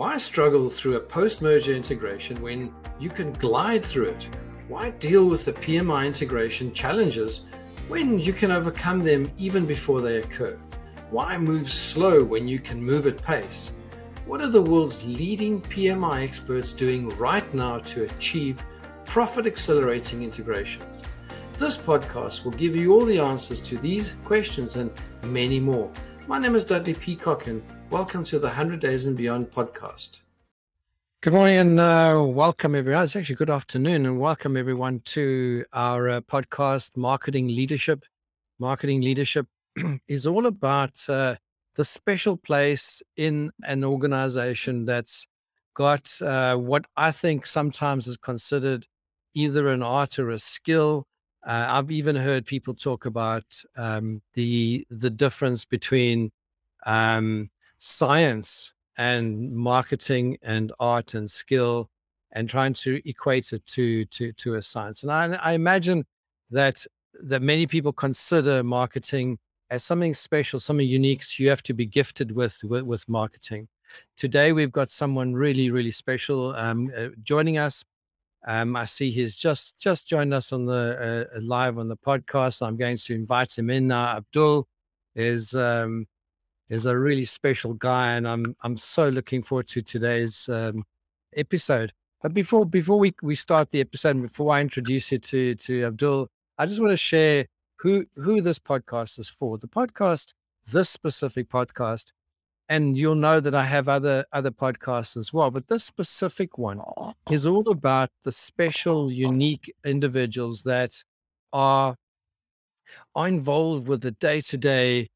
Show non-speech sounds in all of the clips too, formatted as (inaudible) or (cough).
Why struggle through a post merger integration when you can glide through it? Why deal with the PMI integration challenges when you can overcome them even before they occur? Why move slow when you can move at pace? What are the world's leading PMI experts doing right now to achieve profit accelerating integrations? This podcast will give you all the answers to these questions and many more. My name is Dudley Peacock, and welcome to the 100 Days and Beyond podcast. Good morning and uh, welcome everyone. It's actually good afternoon and welcome everyone to our uh, podcast, Marketing Leadership. Marketing Leadership (clears throat) is all about uh, the special place in an organization that's got uh, what I think sometimes is considered either an art or a skill. Uh, I've even heard people talk about um, the the difference between um, science and marketing and art and skill and trying to equate it to to to a science. And I, I imagine that that many people consider marketing as something special, something unique. So you have to be gifted with with, with marketing. Today we've got someone really really special um, uh, joining us. Um, I see he's just just joined us on the uh, live on the podcast. I'm going to invite him in now. Abdul is um, is a really special guy, and I'm I'm so looking forward to today's um, episode. But before before we, we start the episode, before I introduce you to to Abdul, I just want to share who who this podcast is for. The podcast, this specific podcast, and you'll know that I have other other podcasts as well. But this specific one is all about the special, unique individuals that are are involved with the day to day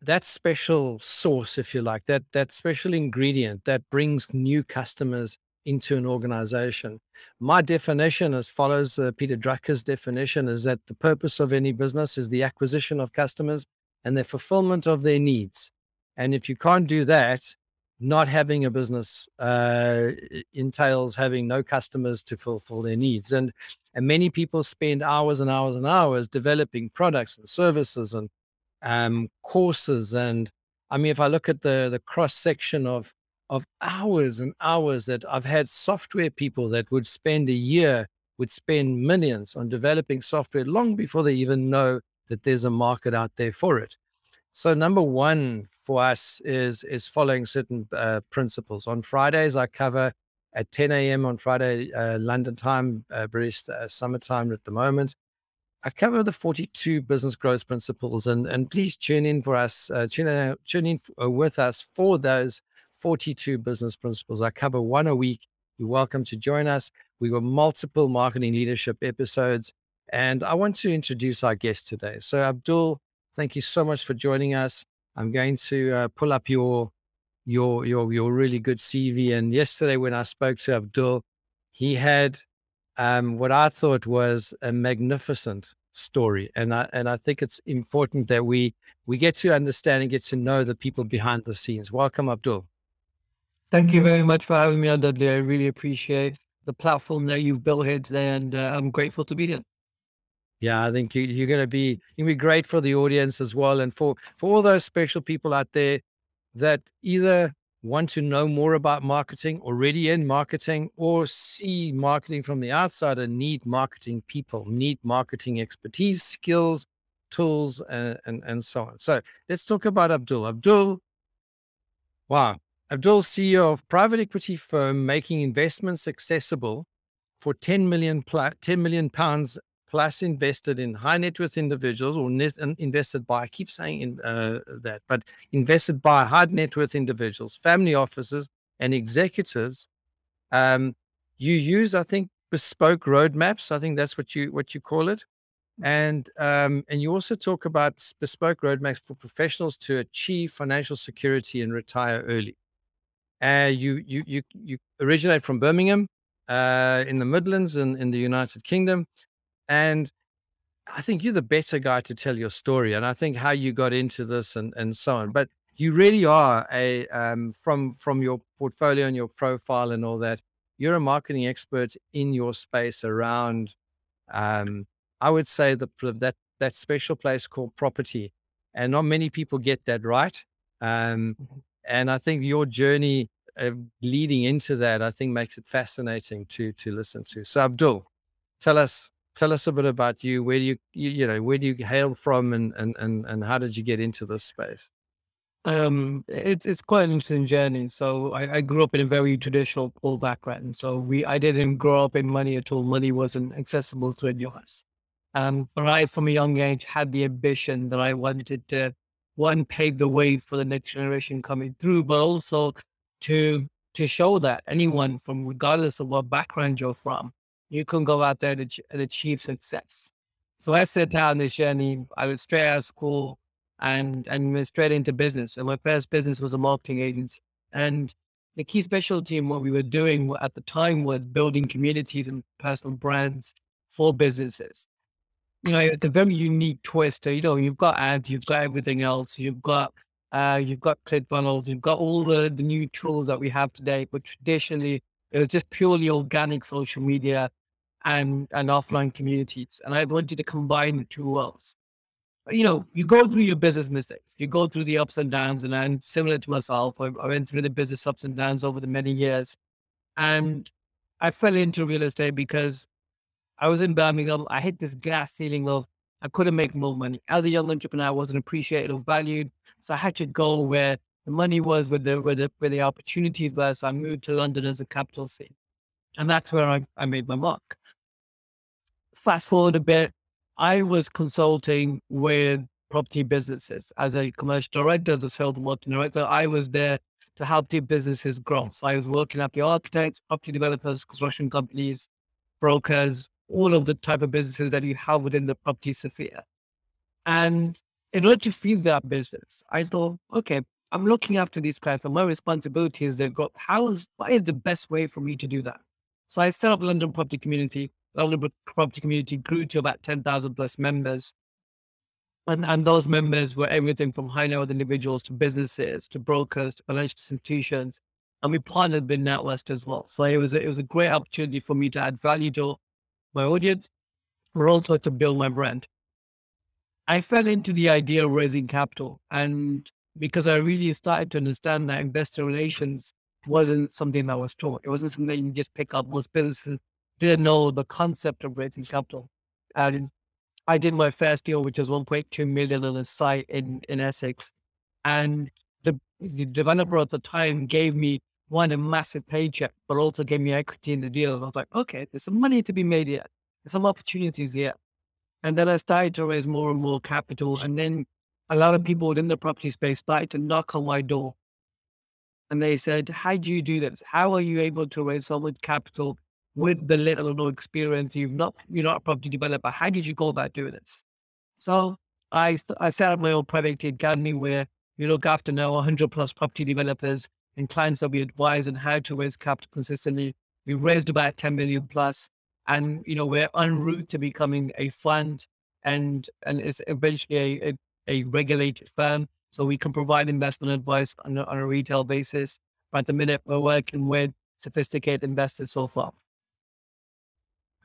that special sauce, if you like, that that special ingredient that brings new customers into an organization. My definition, as follows uh, Peter Drucker's definition, is that the purpose of any business is the acquisition of customers and the fulfillment of their needs. And if you can't do that, not having a business uh, entails having no customers to fulfill their needs. And and many people spend hours and hours and hours developing products and services and um, courses. And I mean, if I look at the the cross section of of hours and hours that I've had software people that would spend a year would spend millions on developing software long before they even know that there's a market out there for it. So number one for us is is following certain uh, principles. On Fridays, I cover at 10 a.m. on Friday uh, London time, uh, British uh, summertime at the moment. I cover the 42 business growth principles, and and please tune in for us, uh, tune in, tune in uh, with us for those 42 business principles. I cover one a week. You're welcome to join us. We got multiple marketing leadership episodes, and I want to introduce our guest today. So Abdul, thank you so much for joining us. I'm going to uh, pull up your your your your really good CV. And yesterday when I spoke to Abdul, he had um, what I thought was a magnificent story, and I and I think it's important that we we get to understand and get to know the people behind the scenes. Welcome, Abdul. Thank you very much for having me on, Dudley. I really appreciate the platform that you've built here today, and uh, I'm grateful to be here. Yeah, I think you, you're going to be you'll be great for the audience as well, and for for all those special people out there that either want to know more about marketing, already in marketing, or see marketing from the outside and need marketing people, need marketing expertise, skills, tools, and, and, and so on. So let's talk about Abdul. Abdul, wow. Abdul, CEO of private equity firm making investments accessible for 10 million, 10 million pounds plus invested in high net worth individuals or net, invested by, I keep saying in, uh, that, but invested by high net worth individuals, family offices, and executives. Um, you use, I think, bespoke roadmaps. I think that's what you what you call it, and um, and you also talk about bespoke roadmaps for professionals to achieve financial security and retire early. Uh, you you you you originate from Birmingham, uh, in the Midlands in, in the United Kingdom. And I think you're the better guy to tell your story. And I think how you got into this and, and so on. But you really are a um, from from your portfolio and your profile and all that. You're a marketing expert in your space around. Um, I would say the that that special place called property, and not many people get that right. Um, mm-hmm. and I think your journey uh, leading into that, I think makes it fascinating to to listen to. So Abdul, tell us tell us a bit about you. Where do you you, you know where do you hail from, and and and and how did you get into this space? Um, it's it's quite an interesting journey. So I, I grew up in a very traditional poor background. So we I didn't grow up in money at all. Money wasn't accessible to any of us. Um, but I, from a young age, had the ambition that I wanted to one pave the way for the next generation coming through, but also to to show that anyone from regardless of what background you're from, you can go out there and, and achieve success. So I set out on this journey. I was straight out of school and and went straight into business. And my first business was a marketing agency. And the key specialty in what we were doing at the time was building communities and personal brands for businesses. You know, it's a very unique twist. You know, you've got ads, you've got everything else, you've got uh, you've got ClickFunnels, you've got all the, the new tools that we have today. But traditionally, it was just purely organic social media and and offline communities. And I wanted to combine the two worlds you know, you go through your business mistakes, you go through the ups and downs, and I'm similar to myself. I, I went through the business ups and downs over the many years, and I fell into real estate because I was in Birmingham. I hit this glass ceiling of I couldn't make more money. As a young entrepreneur, I wasn't appreciated or valued, so I had to go where the money was, where the where the where the opportunities were. So I moved to London as a capital city, and that's where I, I made my mark. Fast forward a bit, I was consulting with property businesses as a commercial director, as a sales and marketing director. I was there to help the businesses grow. So I was working at the architects, property developers, construction companies, brokers, all of the type of businesses that you have within the property sphere. And in order to feed that business, I thought, okay, I'm looking after these clients and my responsibility is to grow. How is, what is the best way for me to do that? So I set up London Property Community the property community grew to about 10,000 plus members. And, and those members were everything from high net worth individuals to businesses to brokers to financial institutions. And we partnered with NatWest as well. So it was a, it was a great opportunity for me to add value to my audience, but also to build my brand. I fell into the idea of raising capital. And because I really started to understand that investor relations wasn't something that was taught. It wasn't something you just pick up. Most businesses didn't know the concept of raising capital. And I did my first deal, which was 1.2 million on a site in, in Essex. And the, the developer at the time gave me one, a massive paycheck, but also gave me equity in the deal. And I was like, okay, there's some money to be made here. There's some opportunities here. And then I started to raise more and more capital. And then a lot of people within the property space started to knock on my door. And they said, How do you do this? How are you able to raise so much capital with the little or no experience, you've not, you're not a property developer. How did you go about doing this? So I, I set up my own private academy where we look after now 100 plus property developers and clients that we advise on how to raise capital consistently. We raised about 10 million plus, and you know we're en route to becoming a fund and and it's eventually a, a, a regulated firm, so we can provide investment advice on a, on a retail basis. But at the minute, we're working with sophisticated investors so far.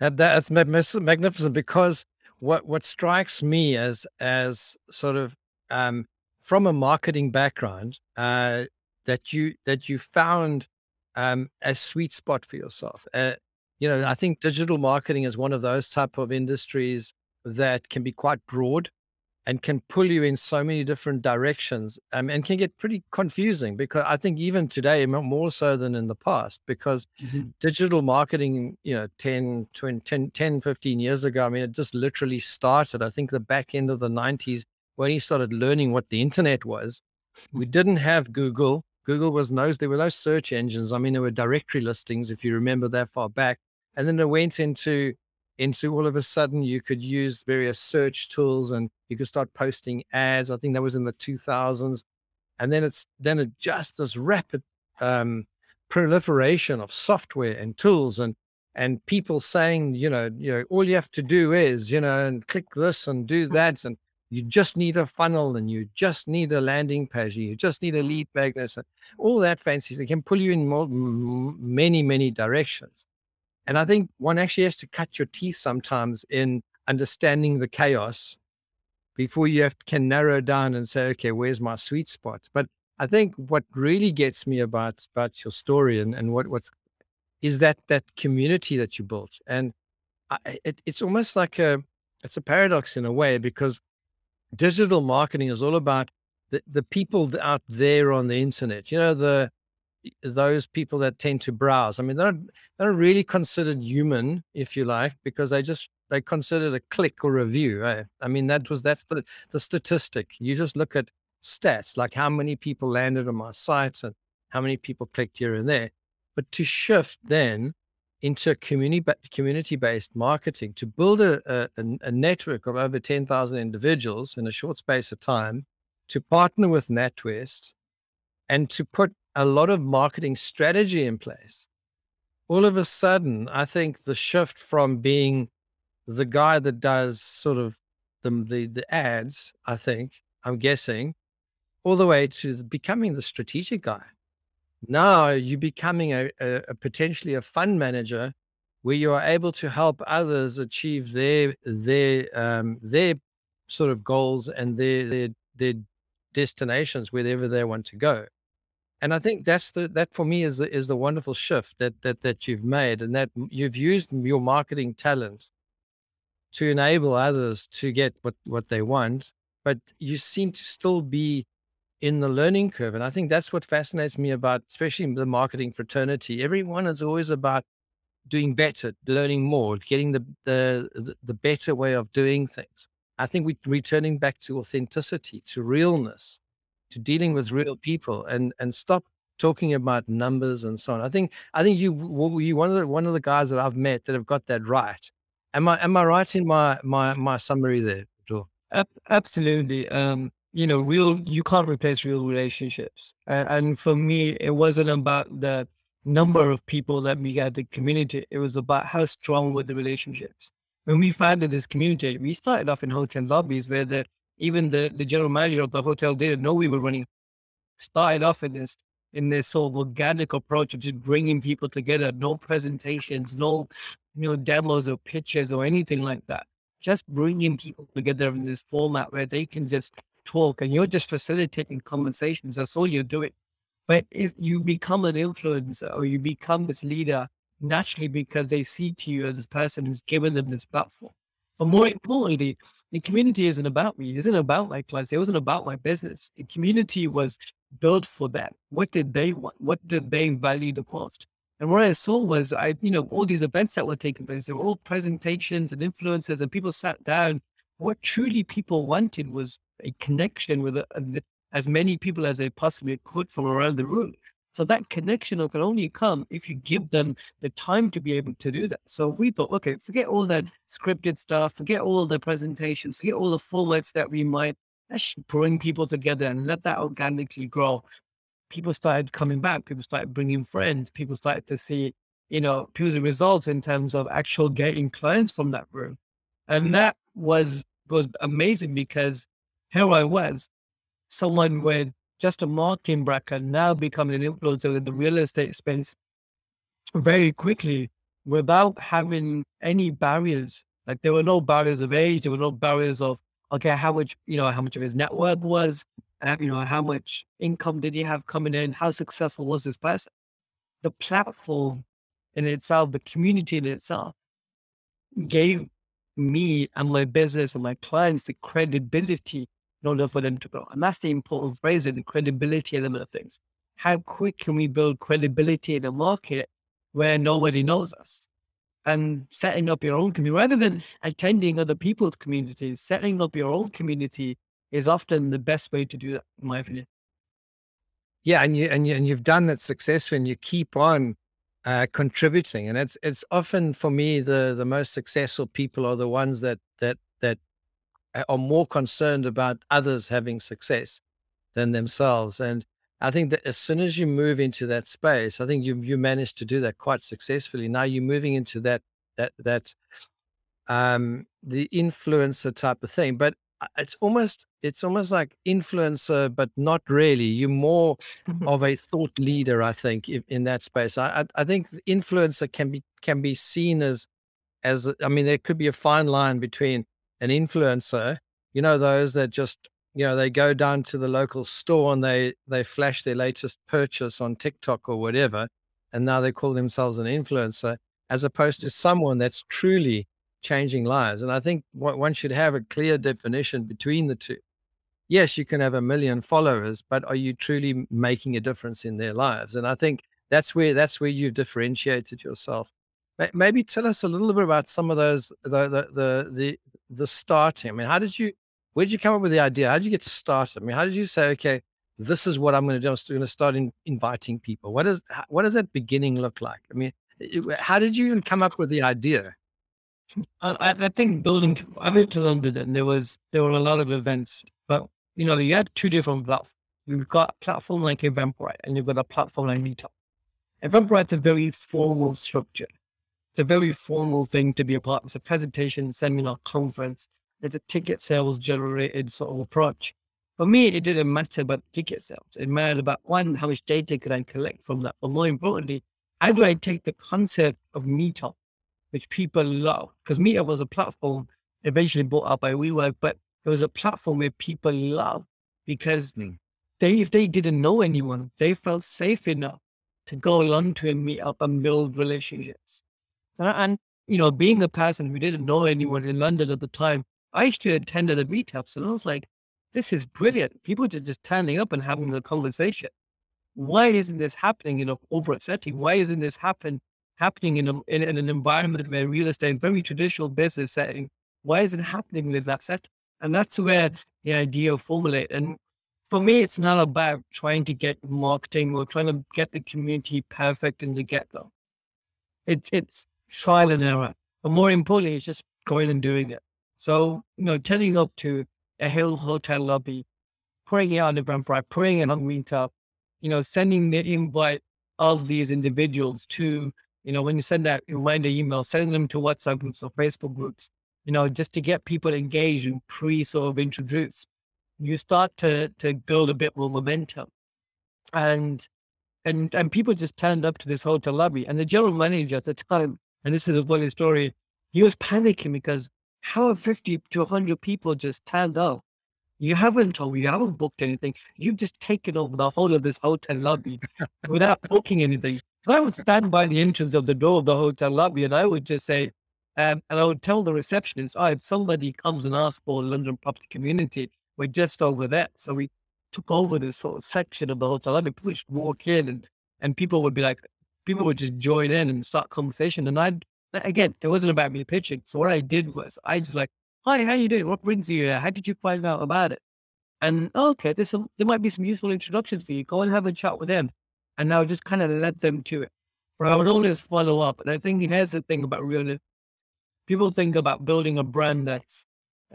That, that's magnificent because what what strikes me as as sort of um, from a marketing background uh, that you that you found um, a sweet spot for yourself. Uh, you know, I think digital marketing is one of those type of industries that can be quite broad and can pull you in so many different directions um, and can get pretty confusing because I think even today, more so than in the past, because mm-hmm. digital marketing, you know, 10, 20, 10, 10, 15 years ago, I mean, it just literally started. I think the back end of the 90s, when he started learning what the internet was, we didn't have Google. Google was no, there were no search engines. I mean, there were directory listings, if you remember that far back. And then it went into into all of a sudden you could use various search tools and you could start posting ads. I think that was in the 2000s. And then it's then it just this rapid um, proliferation of software and tools and and people saying, you know, you know, all you have to do is, you know, and click this and do (laughs) that, and you just need a funnel and you just need a landing page, you just need a lead magnet, all that fancy. They can pull you in more, many, many directions. And I think one actually has to cut your teeth sometimes in understanding the chaos before you have, can narrow down and say, okay, where's my sweet spot? But I think what really gets me about about your story and, and what what's is that that community that you built, and I, it, it's almost like a it's a paradox in a way because digital marketing is all about the, the people out there on the internet. You know the those people that tend to browse. I mean, they're they're really considered human, if you like, because they just they considered a click or a view. Right? I mean, that was that's the the statistic. You just look at stats like how many people landed on my site and how many people clicked here and there. But to shift then into a community community based marketing to build a, a, a network of over 10,000 individuals in a short space of time to partner with NatWest and to put a lot of marketing strategy in place. All of a sudden, I think the shift from being the guy that does sort of the, the, the ads, I think, I'm guessing, all the way to becoming the strategic guy. Now you're becoming a, a, a potentially a fund manager where you are able to help others achieve their their um, their sort of goals and their their their destinations wherever they want to go. And I think that's the that for me is the, is the wonderful shift that that that you've made, and that you've used your marketing talent to enable others to get what what they want, but you seem to still be in the learning curve, and I think that's what fascinates me about, especially the marketing fraternity. Everyone is always about doing better, learning more, getting the the the better way of doing things. I think we're returning back to authenticity, to realness to dealing with real people and and stop talking about numbers and so on. I think I think you you one of the one of the guys that I've met that have got that right. Am I am I right in my my my summary there? Absolutely. Um, you know, real you can't replace real relationships, and, and for me, it wasn't about the number of people that we had the community. It was about how strong were the relationships. When we founded this community, we started off in hotel lobbies where the even the, the general manager of the hotel didn't know we were running. Started off in this in this sort of organic approach of just bringing people together, no presentations, no you know demos or pitches or anything like that. Just bringing people together in this format where they can just talk and you're just facilitating conversations. That's all you're doing. But if you become an influencer or you become this leader naturally because they see to you as this person who's given them this platform. But more importantly, the community isn't about me. It isn't about my clients. It wasn't about my business. The community was built for them. What did they want? What did they value the most? And what I saw was, I, you know, all these events that were taking place, they were all presentations and influences, and people sat down. What truly people wanted was a connection with a, a, as many people as they possibly could from around the room. So that connection can only come if you give them the time to be able to do that. So we thought, okay, forget all that scripted stuff, forget all the presentations, forget all the formats that we might let's bring people together and let that organically grow. People started coming back, people started bringing friends, people started to see, you know, people's results in terms of actual getting clients from that room. And that was was amazing because here I was, someone with just a marketing bracket now becoming an influencer in the real estate space very quickly without having any barriers. Like there were no barriers of age, there were no barriers of okay, how much you know, how much of his net worth was, uh, you know, how much income did he have coming in, how successful was this person. The platform in itself, the community in itself, gave me and my business and my clients the credibility in order for them to grow. And that's the important phrase in the credibility element of things. How quick can we build credibility in a market where nobody knows us? And setting up your own community rather than attending other people's communities, setting up your own community is often the best way to do that, in my opinion. Yeah, and you and you and you've done that successfully, and you keep on uh, contributing. And it's it's often for me the the most successful people are the ones that that that are more concerned about others having success than themselves. And I think that as soon as you move into that space, I think you you managed to do that quite successfully. Now you're moving into that that that um the influencer type of thing. But uh, it's almost it's almost like influencer, but not really. You're more (laughs) of a thought leader, I think, if, in that space. I, I I think influencer can be can be seen as as I mean, there could be a fine line between an influencer, you know, those that just you know, they go down to the local store and they they flash their latest purchase on TikTok or whatever, and now they call themselves an influencer, as opposed to mm. someone that's truly changing lives. And I think one should have a clear definition between the two. Yes, you can have a million followers, but are you truly making a difference in their lives? And I think that's where that's where you've differentiated yourself. Maybe tell us a little bit about some of those the the the the, the starting. I mean, how did you where did you come up with the idea? How did you get started? I mean, how did you say, okay, this is what I'm going to do? I'm going to start in, inviting people. What does what does that beginning look like? I mean, how did you even come up with the idea? I, I think building. I moved to London, and there was there were a lot of events, but you know, you had two different platforms. You've got a platform like Eventbrite, and you've got a platform like Meetup. Eventbrite's a very formal structure. It's a very formal thing to be a part. It's a presentation, seminar, conference it's a ticket sales generated sort of approach. For me, it didn't matter about ticket sales. It mattered about one, how much data could I collect from that? But more importantly, how do I take the concept of Meetup, which people love? Because Meetup was a platform eventually bought out by WeWork, but it was a platform where people love because mm. they, if they didn't know anyone, they felt safe enough to go along to a meetup and build relationships. And, you know, being a person who didn't know anyone in London at the time, I used to attend the meetups and I was like, this is brilliant. People are just standing up and having a conversation. Why isn't this happening in a corporate setting? Why isn't this happen happening in, a, in, in an environment where real estate, very traditional business setting? Why is it happening with that set? And that's where the idea formulate. And for me, it's not about trying to get marketing or trying to get the community perfect in the get go. It's it's trial and error. But more importantly, it's just going and doing it. So, you know, turning up to a Hill hotel lobby, putting it on the Eventbrite, putting it on Meetup, you know, sending the invite of these individuals to, you know, when you send that reminder email, sending them to WhatsApp groups or Facebook groups, you know, just to get people engaged and pre sort of introduced, you start to to build a bit more momentum. And and and people just turned up to this hotel lobby. And the general manager at the time, and this is a funny story, he was panicking because how are 50 to 100 people just turned up? You haven't told you haven't booked anything. You've just taken over the whole of this hotel lobby (laughs) without booking anything. So I would stand by the entrance of the door of the hotel lobby and I would just say, um, and I would tell the receptionist, oh, if somebody comes and asks for London property community, we're just over there. So we took over this sort of section of the hotel lobby. People just walk in and, and people would be like, people would just join in and start conversation. And I'd Again, it wasn't about me pitching. So what I did was I just like, hi, how you doing? What brings you here? How did you find out about it? And oh, okay, there's some, there might be some useful introductions for you. Go and have a chat with them. And I'll just kind of let them to it. But I would always follow up. And I think here's the thing about real people think about building a brand that's,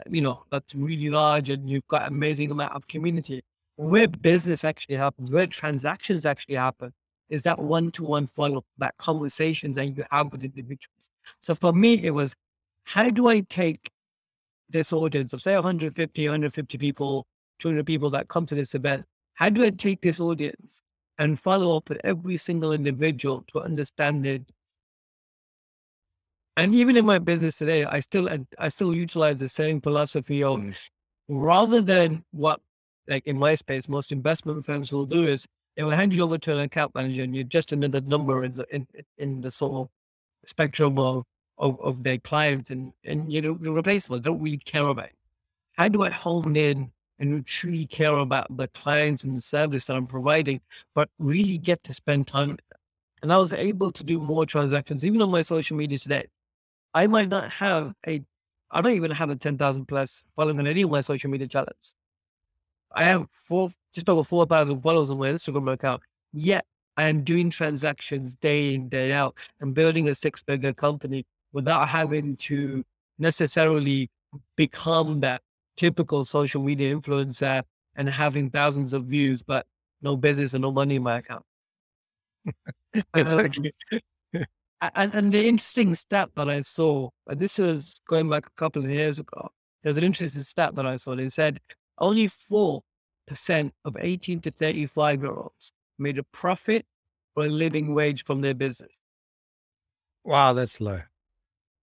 you know, that's really large and you've got amazing amount of community. Where business actually happens, where transactions actually happen, is that one-to-one follow, up, that conversation that you have with individuals. So for me, it was, how do I take this audience of say 150, 150 people, 200 people that come to this event? How do I take this audience and follow up with every single individual to understand it? And even in my business today, I still I still utilize the same philosophy of mm. rather than what like in my space most investment firms will do is they will hand you over to an account manager and you're just another number in the in, in the sort of spectrum of, of, of their clients and, and you know, you're replaceable. They don't really care about it. How do I hone in and truly care about the clients and the service that I'm providing, but really get to spend time? And I was able to do more transactions, even on my social media today. I might not have a, I don't even have a 10,000 plus following on any of my social media channels. I have four, just over 4,000 followers on my Instagram account. Yet I am doing transactions day in, day out and building a six figure company without having to necessarily become that typical social media influencer and having thousands of views, but no business and no money in my account. (laughs) Uh, (laughs) and, and the interesting stat that I saw, and this was going back a couple of years ago, there's an interesting stat that I saw. They said only 4% of 18 to 35 year olds made a profit or a living wage from their business. Wow, that's low.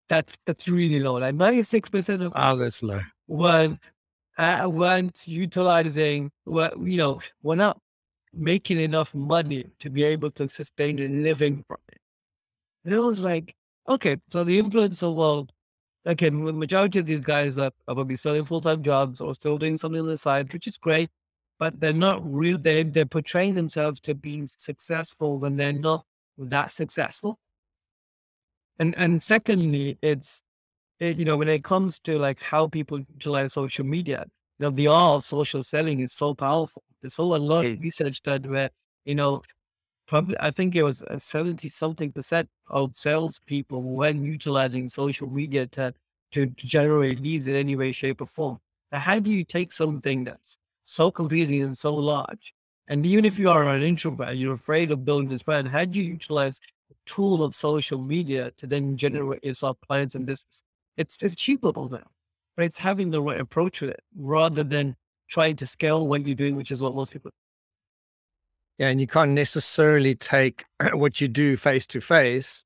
That's that's really low. Like 96% of wow, that's low. One uh, weren't utilizing, well, you know, we're not making enough money to be able to sustain a living from it. And it was like, okay, so the influencer world, again, the majority of these guys are, probably still in full time jobs or still doing something on the side, which is great, but they're not real. They, they're portraying themselves to be successful when they're not that successful. And and secondly, it's it, you know when it comes to like how people utilize social media, you know the art of social selling is so powerful. There's so a lot of research done where you know probably I think it was uh, seventy something percent of salespeople when utilizing social media to to generate leads in any way, shape, or form. Now, how do you take something that's so confusing and so large, and even if you are an introvert, you're afraid of building this brand, how do you utilize the tool of social media to then generate yourself clients and business. It's it's achievable now, but it's having the right approach with it rather than trying to scale what you're doing, which is what most people. Yeah, and you can't necessarily take (clears throat) what you do face to face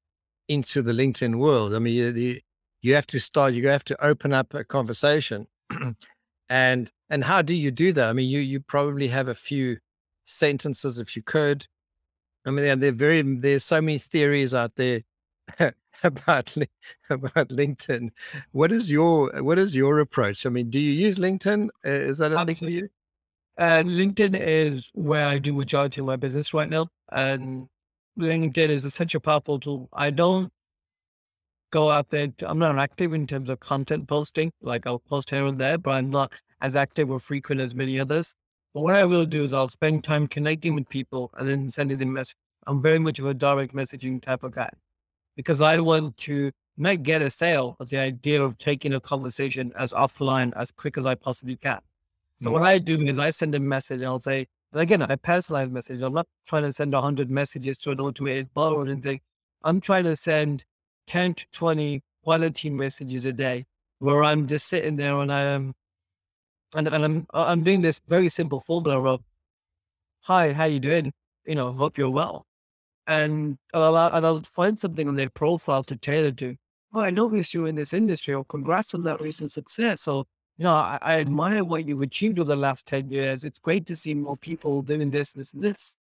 into the LinkedIn world. I mean, you, you, you have to start. You have to open up a conversation, (clears throat) and and how do you do that? I mean, you you probably have a few sentences if you could I mean, they're very. There's so many theories out there (laughs) about about LinkedIn. What is your what is your approach? I mean, do you use LinkedIn? Uh, is that a thing for you? Uh, LinkedIn is where I do majority of my business right now, and LinkedIn is such a powerful tool. I don't go out there. To, I'm not active in terms of content posting. Like I'll post here and there, but I'm not as active or frequent as many others. But what I will do is I'll spend time connecting with people and then sending them messages. I'm very much of a direct messaging type of guy because I want to not get a sale, but the idea of taking a conversation as offline as quick as I possibly can. So what mm. I do is I send a message and I'll say, and again, I personalize message. I'm not trying to send 100 messages to an automated bot or anything. I'm trying to send 10 to 20 quality messages a day where I'm just sitting there and I am and, and I'm I'm doing this very simple formula of, "Hi, how you doing? You know, hope you're well." And I'll, and I'll find something on their profile to tailor to. Oh, I noticed you in this industry, or congrats on that recent success. So, you know, I, I admire what you've achieved over the last 10 years. It's great to see more people doing this, this, and this.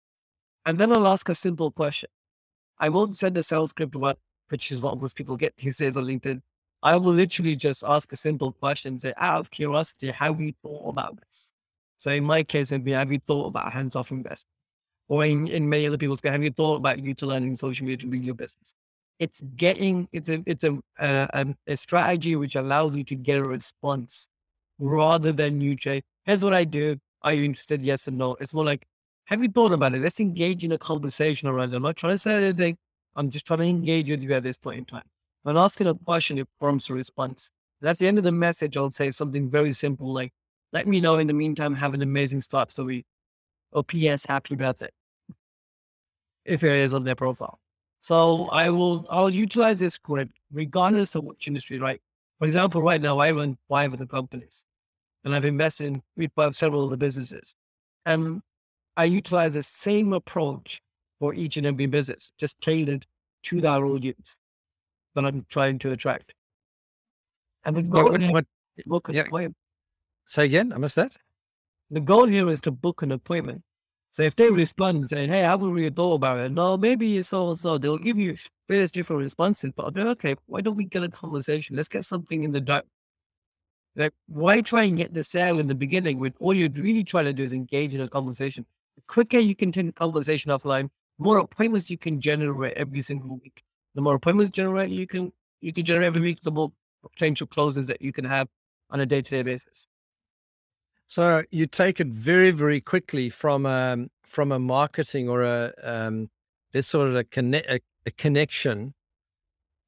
And then I'll ask a simple question. I won't send a sales script, which is what most people get these days on LinkedIn. I will literally just ask a simple question, say, out of curiosity, have you thought about this? So in my case, it'd be, have you thought about hands-off investment? Or in, in many other people's case, have you thought about utilizing social media to bring your business? It's getting, it's a, it's a, a, a strategy which allows you to get a response rather than you say, here's what I do. Are you interested? Yes or no. It's more like, have you thought about it? Let's engage in a conversation around it. I'm not trying to say anything. I'm just trying to engage with you at this point in time. When asking a question, it prompts a response. And at the end of the message, I'll say something very simple like, let me know in the meantime, have an amazing start So we, Or PS, happy birthday. If it is on their profile. So I will, I'll utilize this script regardless of which industry, right? For example, right now I run five of the companies and I've invested in we have uh, several of the businesses. And I utilize the same approach for each and every business, just tailored to that audience that I'm trying to attract. And the goal what, what, book an yeah. appointment. Say again, I missed that. The goal here is to book an appointment. So if they respond saying, "Hey, I haven't really thought about it," no, maybe it's so and so, they'll give you various different responses. But I'll be okay. Why don't we get a conversation? Let's get something in the dark. Like, why try and get the sale in the beginning when all you're really trying to do is engage in a conversation? The quicker you can take a conversation offline, more appointments you can generate every single week the more appointments generate you can you can generate every week, the more potential closes that you can have on a day to day basis. So you take it very very quickly from um, from a marketing or a um, this sort of a, connect, a, a connection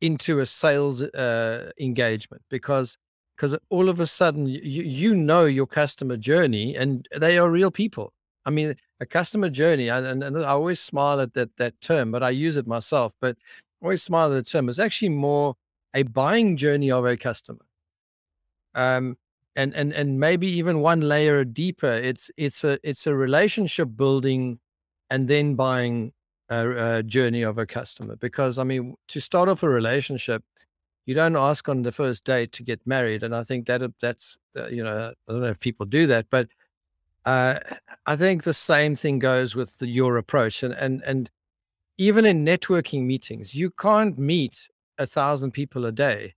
into a sales uh, engagement because because all of a sudden you, you know your customer journey and they are real people. I mean, a customer journey, and, and I always smile at that that term, but I use it myself. But always smile at the term, it's actually more a buying journey of a customer. Um, and and and maybe even one layer deeper. It's it's a it's a relationship building, and then buying a, a journey of a customer. Because I mean, to start off a relationship, you don't ask on the first date to get married. And I think that that's, uh, you know, I don't know if people do that, but uh, I think the same thing goes with the, your approach. And, and, and even in networking meetings, you can't meet a thousand people a day.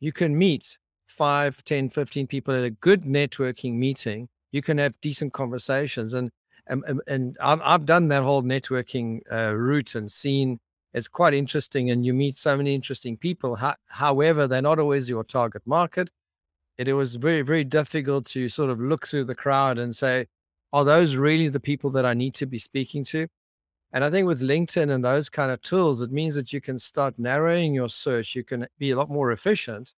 You can meet five, 10, 15 people at a good networking meeting. You can have decent conversations. And, and, and I've, I've done that whole networking uh, route and seen it's quite interesting and you meet so many interesting people. however, they're not always your target market. It, it was very, very difficult to sort of look through the crowd and say, are those really the people that I need to be speaking to? And I think with LinkedIn and those kind of tools, it means that you can start narrowing your search. You can be a lot more efficient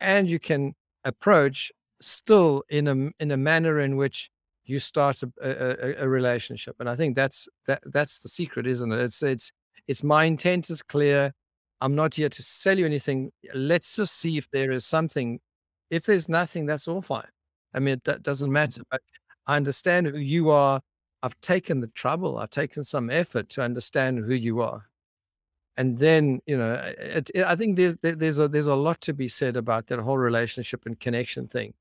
and you can approach still in a, in a manner in which you start a, a, a relationship. And I think that's, that, that's the secret, isn't it? It's, it's, it's my intent is clear. I'm not here to sell you anything. Let's just see if there is something. If there's nothing, that's all fine. I mean, that doesn't matter. But I understand who you are. I've taken the trouble. I've taken some effort to understand who you are. And then, you know, it, it, I think there's there's a there's a lot to be said about that whole relationship and connection thing,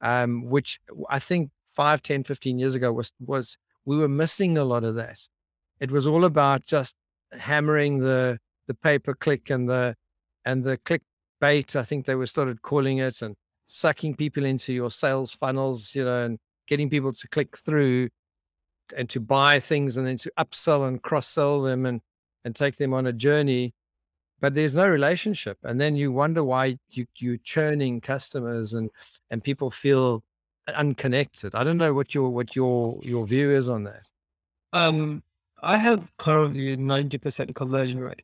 um, which I think 5, 10, 15 years ago was was we were missing a lot of that. It was all about just hammering the the pay per click and the and the click bait. I think they were started calling it and sucking people into your sales funnels, you know, and getting people to click through and to buy things and then to upsell and cross sell them and and take them on a journey. But there's no relationship, and then you wonder why you you're churning customers and and people feel unconnected. I don't know what your what your your view is on that. Um, I have currently a 90% conversion rate.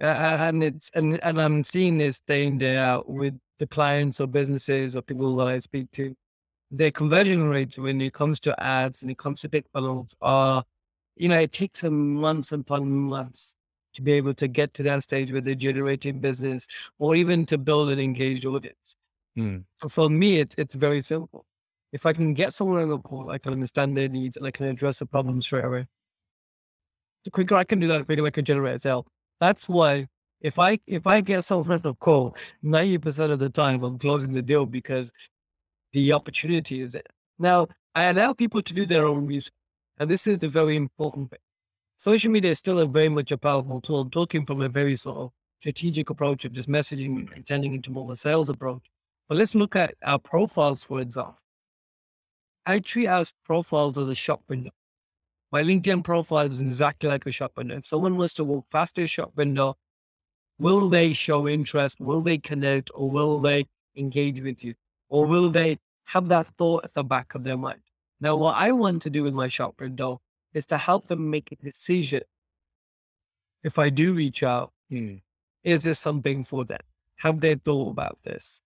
Uh, and it's and, and I'm seeing this day in day out with the clients or businesses or people that I speak to. Their conversion rate when it comes to ads and it comes to big funnels are, you know, it takes them months upon months to be able to get to that stage where they're generating business or even to build an engaged audience. Mm. For me, it's it's very simple. If I can get someone on the call, I can understand their needs and I can address the problem straight away. The quicker I can do that, the quicker I can generate a sale. That's why if I if I get someone on the call, ninety percent of the time I'm closing the deal because the opportunity is there. Now I allow people to do their own research, and this is the very important thing. Social media is still a very much a powerful tool. I'm talking from a very sort of strategic approach of just messaging and turning into more of a sales approach. But let's look at our profiles, for example. I treat our profiles as a shop window. My LinkedIn profile is exactly like a shop window. If someone was to walk past their shop window, will they show interest? Will they connect? Or will they engage with you? Or will they have that thought at the back of their mind? Now, what I want to do with my shop window is to help them make a decision. If I do reach out, hmm, is this something for them? Have they thought about this?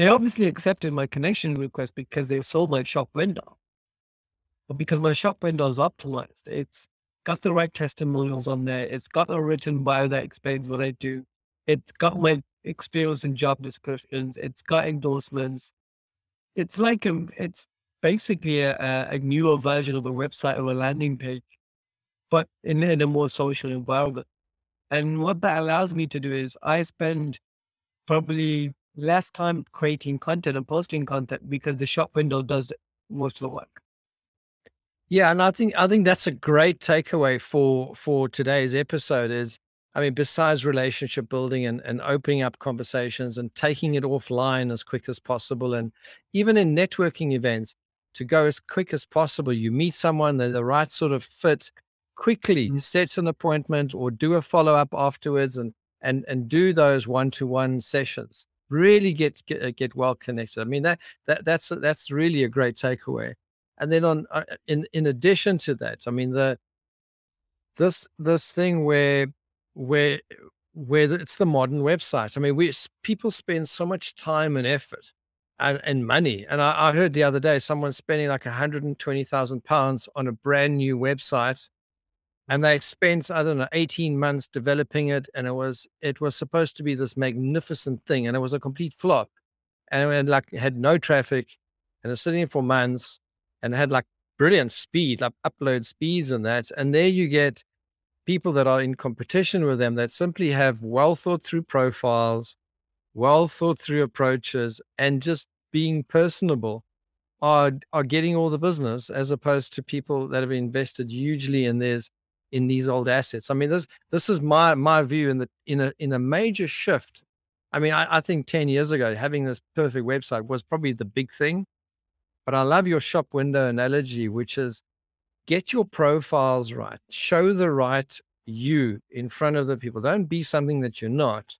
They obviously accepted my connection request because they saw my shop window. But because my shop window is optimized, it's got the right testimonials on there. It's got a written bio that explains what I do. It's got my experience and job descriptions. It's got endorsements. It's like a, it's basically a, a newer version of a website or a landing page, but in, in a more social environment. And what that allows me to do is I spend probably less time creating content and posting content because the shop window does most of the work. Yeah, and I think I think that's a great takeaway for for today's episode is I mean, besides relationship building and, and opening up conversations and taking it offline as quick as possible, and even in networking events, to go as quick as possible. You meet someone, they're the right sort of fit, quickly mm-hmm. set an appointment or do a follow up afterwards and and and do those one to one sessions really get, get uh, get well connected. I mean that that that's that's really a great takeaway. And then on uh, in in addition to that, I mean the this this thing where where where it's the modern website. I mean, we people spend so much time and effort and, and money. And I, I heard the other day someone spending like 120,000 pounds on a brand new website and they spent i don't know 18 months developing it and it was it was supposed to be this magnificent thing and it was a complete flop and it like had no traffic and it's sitting for months and it had like brilliant speed like upload speeds and that and there you get people that are in competition with them that simply have well thought through profiles, well thought through approaches, and just being personable are are getting all the business as opposed to people that have invested hugely in theirs in these old assets. I mean, this this is my my view in the in a in a major shift. I mean, I, I think 10 years ago, having this perfect website was probably the big thing. But I love your shop window analogy, which is get your profiles right, show the right you in front of the people. Don't be something that you're not.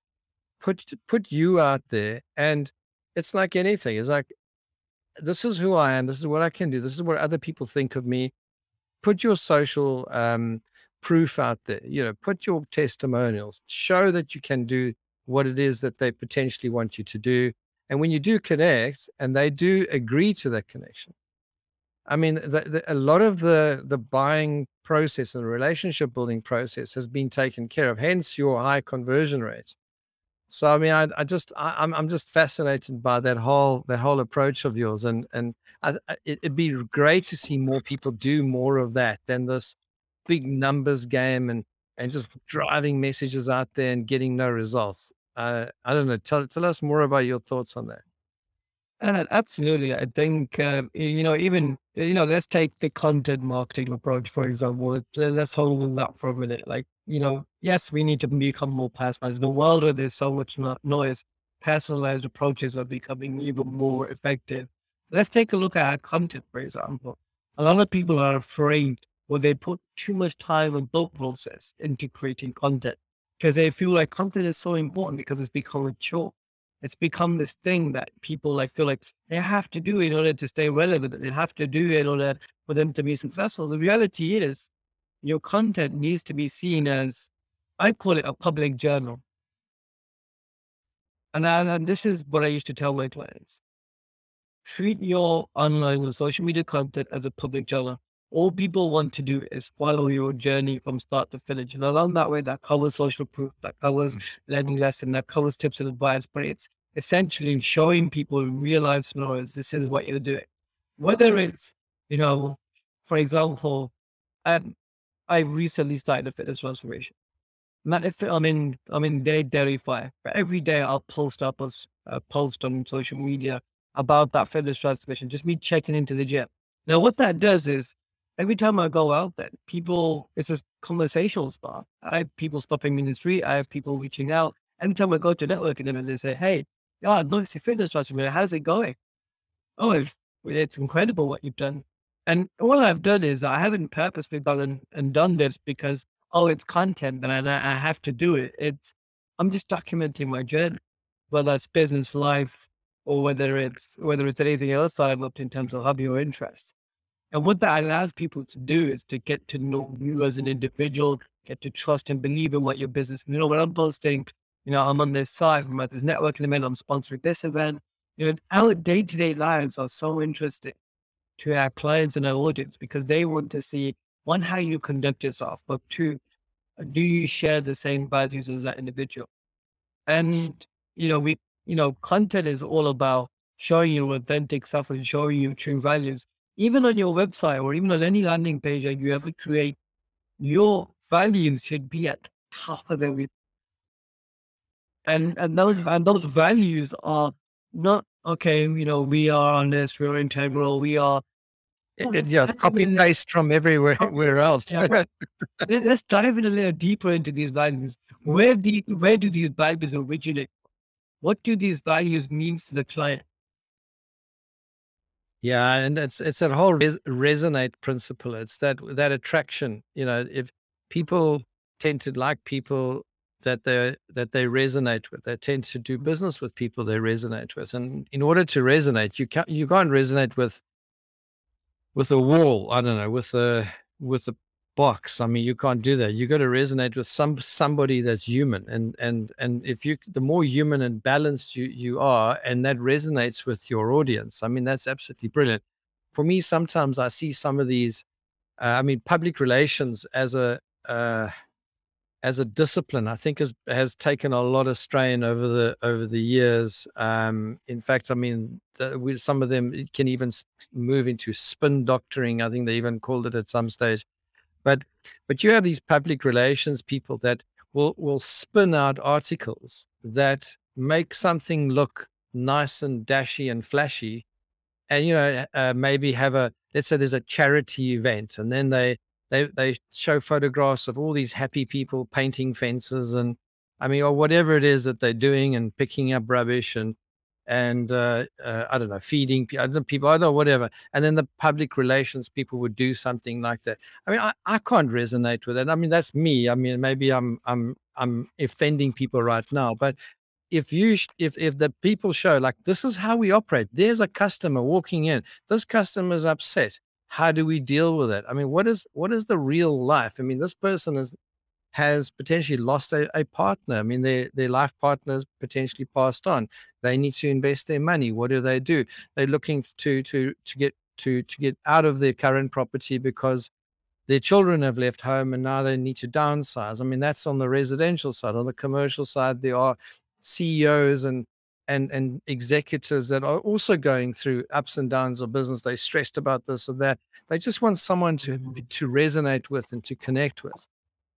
Put put you out there. And it's like anything. It's like this is who I am. This is what I can do. This is what other people think of me. Put your social um, proof out there. You know, put your testimonials. Show that you can do what it is that they potentially want you to do. And when you do connect, and they do agree to that connection, I mean, the, the, a lot of the the buying process and the relationship building process has been taken care of. Hence, your high conversion rate. So I mean, I, I just I, am I'm, I'm just fascinated by that whole that whole approach of yours, and and I, it, would be great to see more people do more of that than this big numbers game and and just driving messages out there and getting no results. Uh, I don't know. Tell tell us more about your thoughts on that. Uh, absolutely. I think, uh, you know, even, you know, let's take the content marketing approach, for example. Let's hold that for a minute. Like, you know, yes, we need to become more personalized. The world where there's so much noise, personalized approaches are becoming even more effective. Let's take a look at our content, for example. A lot of people are afraid or they put too much time and thought process into creating content because they feel like content is so important because it's become a chore it's become this thing that people like feel like they have to do in order to stay relevant. They have to do in order for them to be successful. The reality is your content needs to be seen as, I call it a public journal. And, I, and this is what I used to tell my clients. Treat your online or social media content as a public journal all people want to do is follow your journey from start to finish. And along that way, that covers social proof, that covers mm. learning lesson, that covers tips and advice, but it's essentially showing people in real life scenarios, this is what you're doing. Whether it's, you know, for example, um, I recently started a fitness transformation. I'm in, I'm in day dairy fire. Every day I'll post up a, a post on social media about that fitness transformation, just me checking into the gym. Now, what that does is every time I go out there, people, it's a conversational spot. I have people stopping me in the street. I have people reaching out. Anytime I go to networking and they say, Hey, yeah, I noticed your fitness transformation. How's it going? Oh, it's, it's incredible what you've done. And all I've done is I haven't purposely gone and done this because, oh, it's content and I, I have to do it. It's, I'm just documenting my journey, whether it's business life or whether it's, whether it's anything else that I've looked in terms of hobby or interest. And what that allows people to do is to get to know you as an individual, get to trust and believe in what your business. You know, when I'm posting, you know, I'm on this side, I'm at this networking event, I'm sponsoring this event. You know, our day to day lives are so interesting to our clients and our audience because they want to see one, how you conduct yourself, but two, do you share the same values as that individual? And, you know, we, you know, content is all about showing you authentic self and showing you true values even on your website or even on any landing page that you ever create, your values should be at the top of everything. And and those and those values are not okay. You know, we are honest, we're integral, we are. It, yeah, copy paste from everywhere where else. Yeah. Let's dive in a little deeper into these values. Where do where do these values originate? What do these values mean to the client? Yeah, and it's it's that whole res- resonate principle. It's that that attraction. You know, if people tend to like people that they that they resonate with, they tend to do business with people they resonate with. And in order to resonate, you can't you can't resonate with with a wall. I don't know, with a with a box. I mean, you can't do that. You got to resonate with some somebody that's human, and and and if you the more human and balanced you you are, and that resonates with your audience, I mean, that's absolutely brilliant. For me, sometimes I see some of these. Uh, I mean, public relations as a uh, as a discipline, I think has has taken a lot of strain over the over the years. Um, in fact, I mean, the, we, some of them can even move into spin doctoring. I think they even called it at some stage But but you have these public relations people that will will spin out articles that make something look nice and dashy and flashy, and you know uh, maybe have a let's say there's a charity event, and then they they they show photographs of all these happy people painting fences and I mean or whatever it is that they're doing and picking up rubbish and and uh, uh, I don't know, feeding people, I don't know, people, I don't know, whatever. And then the public relations people would do something like that. I mean, I, I can't resonate with that. I mean, that's me. I mean, maybe I'm I'm I'm offending people right now, but if you if if the people show like this is how we operate, there's a customer walking in, this customer is upset. How do we deal with it? I mean, what is what is the real life? I mean, this person is has potentially lost a, a partner. I mean, their their life partners potentially passed on. They need to invest their money. What do they do? They're looking to to to get to to get out of their current property because their children have left home and now they need to downsize. I mean, that's on the residential side. On the commercial side, there are CEOs and and and executives that are also going through ups and downs of business. They're stressed about this or that. They just want someone to to resonate with and to connect with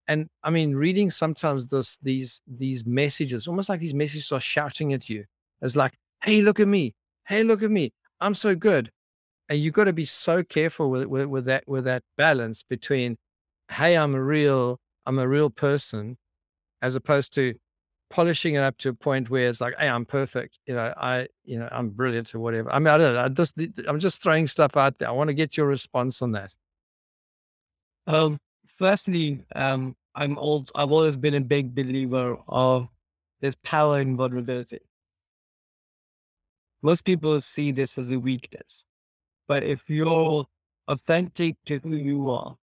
and I mean, reading sometimes this these these messages, almost like these messages are shouting at you. It's like, "Hey, look at me! Hey, look at me! I'm so good!" And you've got to be so careful with, with with that with that balance between, "Hey, I'm a real I'm a real person," as opposed to polishing it up to a point where it's like, "Hey, I'm perfect," you know, I you know I'm brilliant or whatever. I mean, I don't know. I just I'm just throwing stuff out there. I want to get your response on that. Um, firstly, um, I'm old. I've always been a big believer of there's power in vulnerability. Most people see this as a weakness, but if you're authentic to who you are,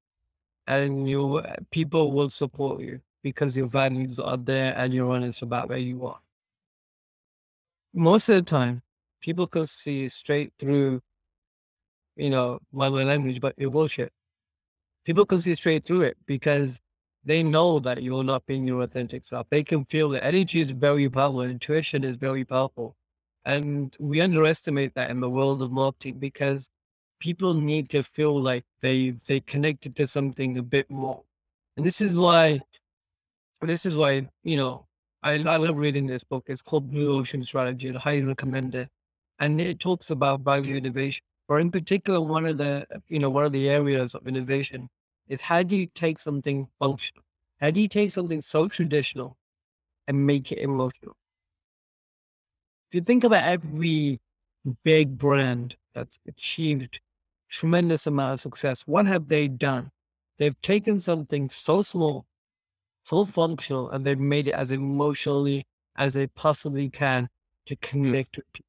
and you people will support you because your values are there and you're honest about where you are. Most of the time, people can see straight through, you know, my language, but you're bullshit people can see straight through it because they know that you're not being your authentic self. They can feel that energy is very powerful, intuition is very powerful. And we underestimate that in the world of marketing because people need to feel like they they connected to something a bit more. And this is why this is why, you know, I, I love reading this book. It's called Blue Ocean Strategy. I highly recommend it. And it talks about value innovation. Or in particular, one of the you know, one of the areas of innovation is how do you take something functional? How do you take something so traditional and make it emotional? If you think about every big brand that's achieved tremendous amount of success, what have they done? They've taken something so small, so functional, and they've made it as emotionally as they possibly can to hmm. connect with people.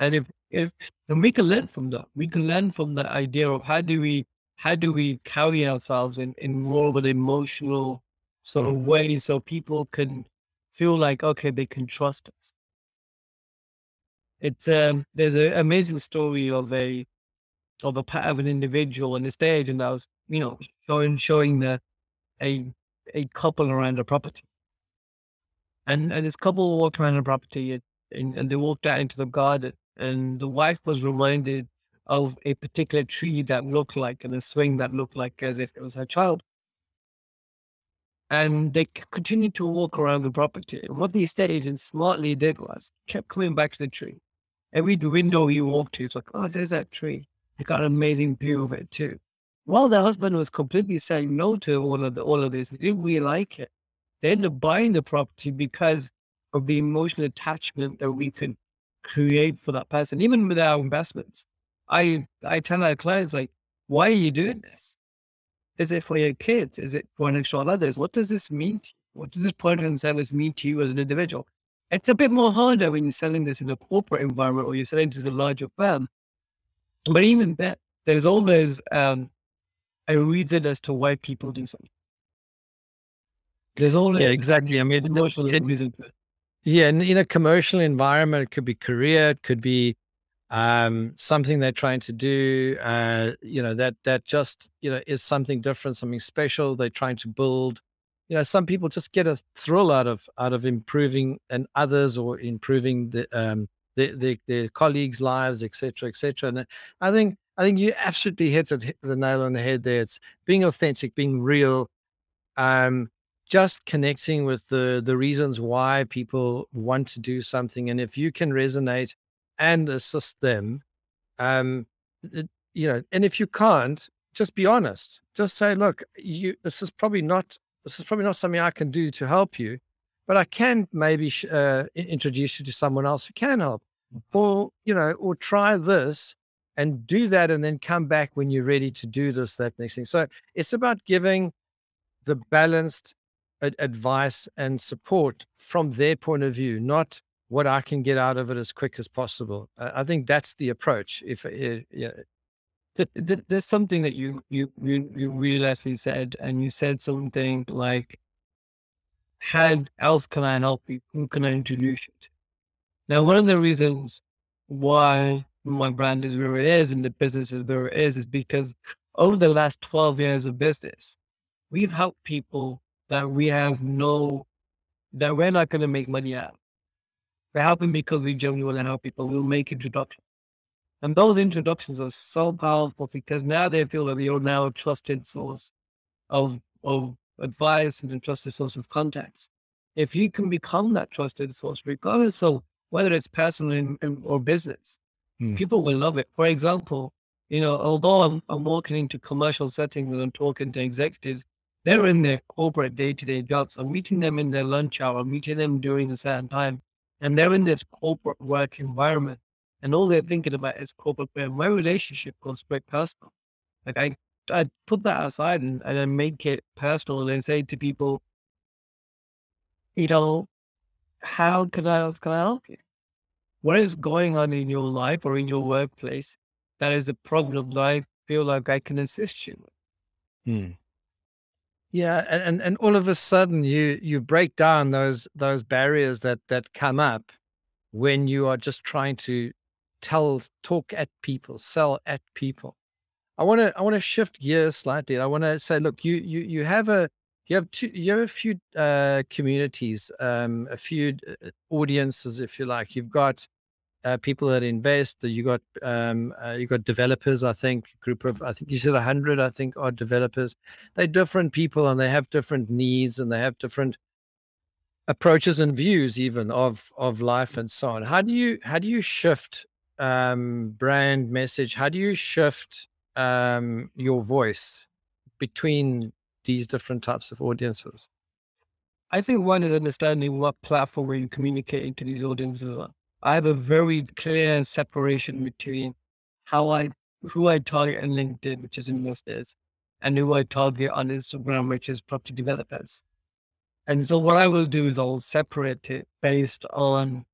And if if and we can learn from that. We can learn from the idea of how do we how do we carry ourselves in, in more of an emotional sort of way so people can feel like okay they can trust us? It's um there's an amazing story of a of a part of an individual on the stage and i was you know showing showing the a a couple around the property. And and this couple walked around the property and, and they walked out into the garden and the wife was reminded of a particular tree that looked like and a swing that looked like as if it was her child. And they continued to walk around the property. And what the estate agent smartly did was kept coming back to the tree. Every window he walked to, it's like, oh, there's that tree. He got an amazing view of it too. While the husband was completely saying no to all of the, all of this, they didn't really like it. They ended up buying the property because of the emotional attachment that we could create for that person, even with our investments. I I tell my clients like, why are you doing this? Is it for your kids? Is it for an show others? What does this mean to you? What does this product and service mean to you as an individual? It's a bit more harder when you're selling this in a corporate environment or you're selling to a larger firm. But even that, there's always um, a reason as to why people do something. There's always yeah, exactly. I mean, emotional it, reason. Yeah, in, in a commercial environment, it could be career, it could be um, something they're trying to do, uh, you know, that that just you know is something different, something special. They're trying to build. You know, some people just get a thrill out of out of improving and others or improving the um, their, their, their colleagues' lives, etc., etc. And I think I think you absolutely hit, it, hit the nail on the head there. It's being authentic, being real, um, just connecting with the the reasons why people want to do something, and if you can resonate and assist them, um, it, you know, and if you can't, just be honest. Just say, look, you this is probably not this is probably not something I can do to help you, but I can maybe uh, introduce you to someone else who can help, mm-hmm. or you know, or try this and do that, and then come back when you're ready to do this that next thing. So it's about giving the balanced advice and support from their point of view, not what I can get out of it as quick as possible. I think that's the approach. If uh, yeah. There's something that you you you you really said, and you said something like, "How else can I help you? Who can I introduce you to?" Now, one of the reasons why my brand is where it is and the business is where it is is because over the last 12 years of business, we've helped people that we have no, that we're not going to make money out. We're helping because we genuinely want to help people. We'll make introductions. And those introductions are so powerful because now they feel that you're now a trusted source of, of advice and a trusted source of contacts. If you can become that trusted source, regardless of whether it's personal in, in, or business, hmm. people will love it. For example, you know, although I'm, I'm walking into commercial settings and I'm talking to executives, they're in their corporate day-to-day jobs. I'm meeting them in their lunch hour, I'm meeting them during a certain time, and they're in this corporate work environment. And all they're thinking about is corporate work. My relationship goes straight personal. Like I, I put that aside and, and I make it personal and say to people, you know, how can I, can I help you? What is going on in your life or in your workplace that is a problem that I feel like I can assist you with? Hmm. Yeah, and, and all of a sudden you you break down those those barriers that that come up when you are just trying to tell talk at people, sell at people. I want to I want to shift gears slightly. I want to say, look, you you you have a you have two you have a few uh, communities, um, a few uh, audiences, if you like. You've got uh, people that invest. You got um, uh, you got developers. I think group of I think you said hundred. I think are developers. They're different people and they have different needs and they have different approaches and views even of of life and so on. How do you how do you shift um, brand message? How do you shift um, your voice between these different types of audiences? I think one is understanding what platform are you communicating to these audiences on. I have a very clear separation between how I who I target on LinkedIn, which is investors, and who I target on Instagram, which is property developers. And so what I will do is I'll separate it based on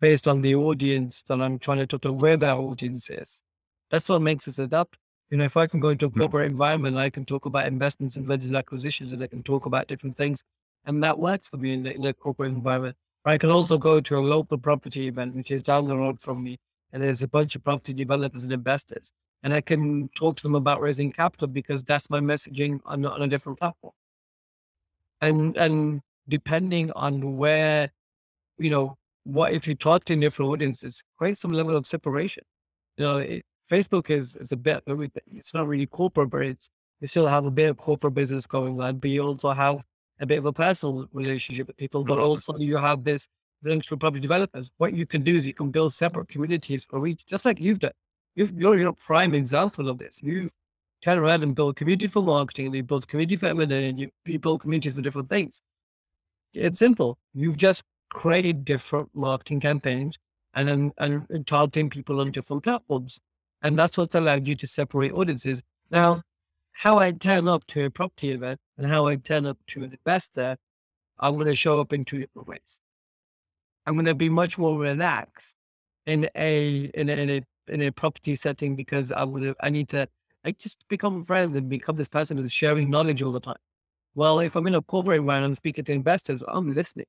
based on the audience that I'm trying to talk to, where that audience is. That's what makes us adapt. You know, if I can go into a mm-hmm. corporate environment, I can talk about investments and mergers and acquisitions, and I can talk about different things, and that works for me in the, in the corporate environment. I can also go to a local property event, which is down the road from me, and there's a bunch of property developers and investors, and I can talk to them about raising capital because that's my messaging on, on a different platform. And and depending on where, you know, what if you talk to different audiences, create some level of separation. You know, it, Facebook is is a bit. It's not really corporate, but it's you still have a bit of corporate business going on, but you also have a bit of a personal relationship with people, but mm-hmm. also you have this links for property developers. What you can do is you can build separate communities for each, just like you've done. You've, you're, you're a prime example of this. You've turned around and built community for marketing, and you built community for M&A, and you, you build communities for different things. It's simple. You've just created different marketing campaigns and then and, and targeting people on different platforms. And that's what's allowed you to separate audiences. Now, how I turn up to a property event and how I turn up to an investor, I'm going to show up in two different ways. I'm going to be much more relaxed in a in a, in a, in a property setting because going to I need to like just become friends and become this person who's sharing knowledge all the time. Well, if I'm in a corporate environment, I'm speaking to investors, I'm listening.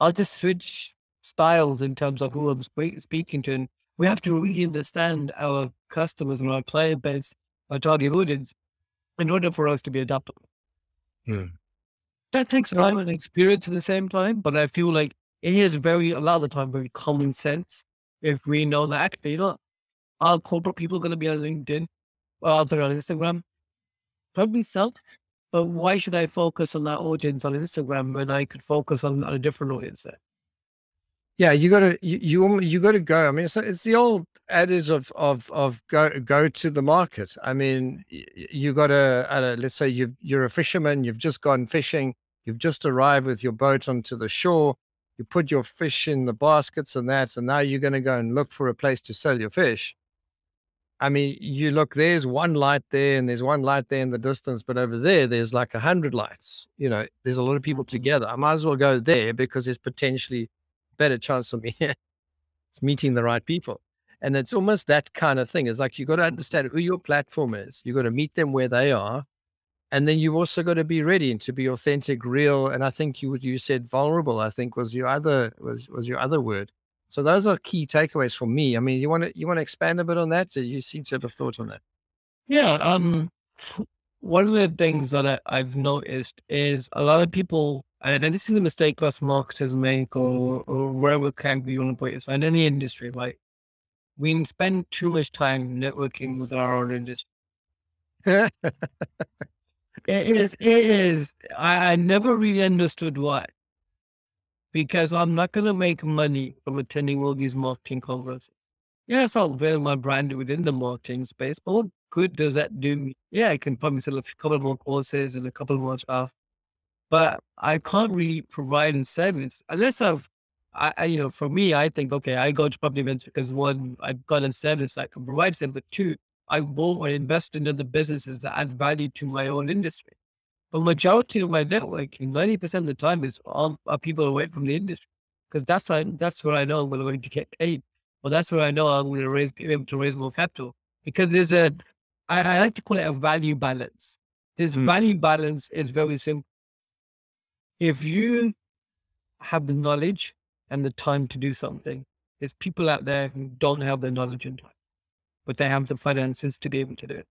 I'll just switch styles in terms of who I'm speaking to. And we have to really understand our customers and our client base our target audience in order for us to be adaptable. Hmm. That takes time and experience at the same time, but I feel like it is very, a lot of the time, very common sense if we know that actually, you know, are corporate people going to be on LinkedIn? Sorry, on Instagram? Probably so. But why should I focus on that audience on Instagram when I could focus on, on a different audience there? Yeah, you got to you you, you got to go. I mean, it's, it's the old adage of of of go go to the market. I mean, you got to let's say you you're a fisherman, you've just gone fishing, you've just arrived with your boat onto the shore, you put your fish in the baskets and that, and now you're going to go and look for a place to sell your fish. I mean, you look, there's one light there and there's one light there in the distance, but over there, there's like a hundred lights. You know, there's a lot of people mm-hmm. together. I might as well go there because there's potentially better chance of me (laughs) it's meeting the right people. And it's almost that kind of thing. It's like you got to understand who your platform is. You got to meet them where they are. And then you've also got to be ready and to be authentic, real. And I think you you said vulnerable, I think was your other was was your other word. So those are key takeaways for me. I mean, you want to you want to expand a bit on that? So you seem to have a thought on that. Yeah. Um (laughs) one of the things that I, I've noticed is a lot of people and, this is a mistake us marketers make or, or wherever can be on point in any industry, like We spend too much time networking with our own industry. (laughs) it is, it is, I, I never really understood why. Because I'm not going to make money from attending all these marketing conferences. Yes, I'll build my brand within the marketing space, but what good does that do me? Yeah, I can probably sell a couple more courses and a couple more stuff but I can't really provide incentives unless I've, I, I, you know, for me, I think, okay, I go to public events because one, I've got incentives I can provide them, but two, I and invest into the businesses that add value to my own industry. But majority of my networking, 90% of the time is all are people away from the industry because that's, I, that's where I know I'm going to get paid. Well, that's where I know I'm going to raise, be able to raise more capital because there's a, I, I like to call it a value balance. This mm. value balance is very simple if you have the knowledge and the time to do something, there's people out there who don't have the knowledge and time, but they have the finances to be able to do it.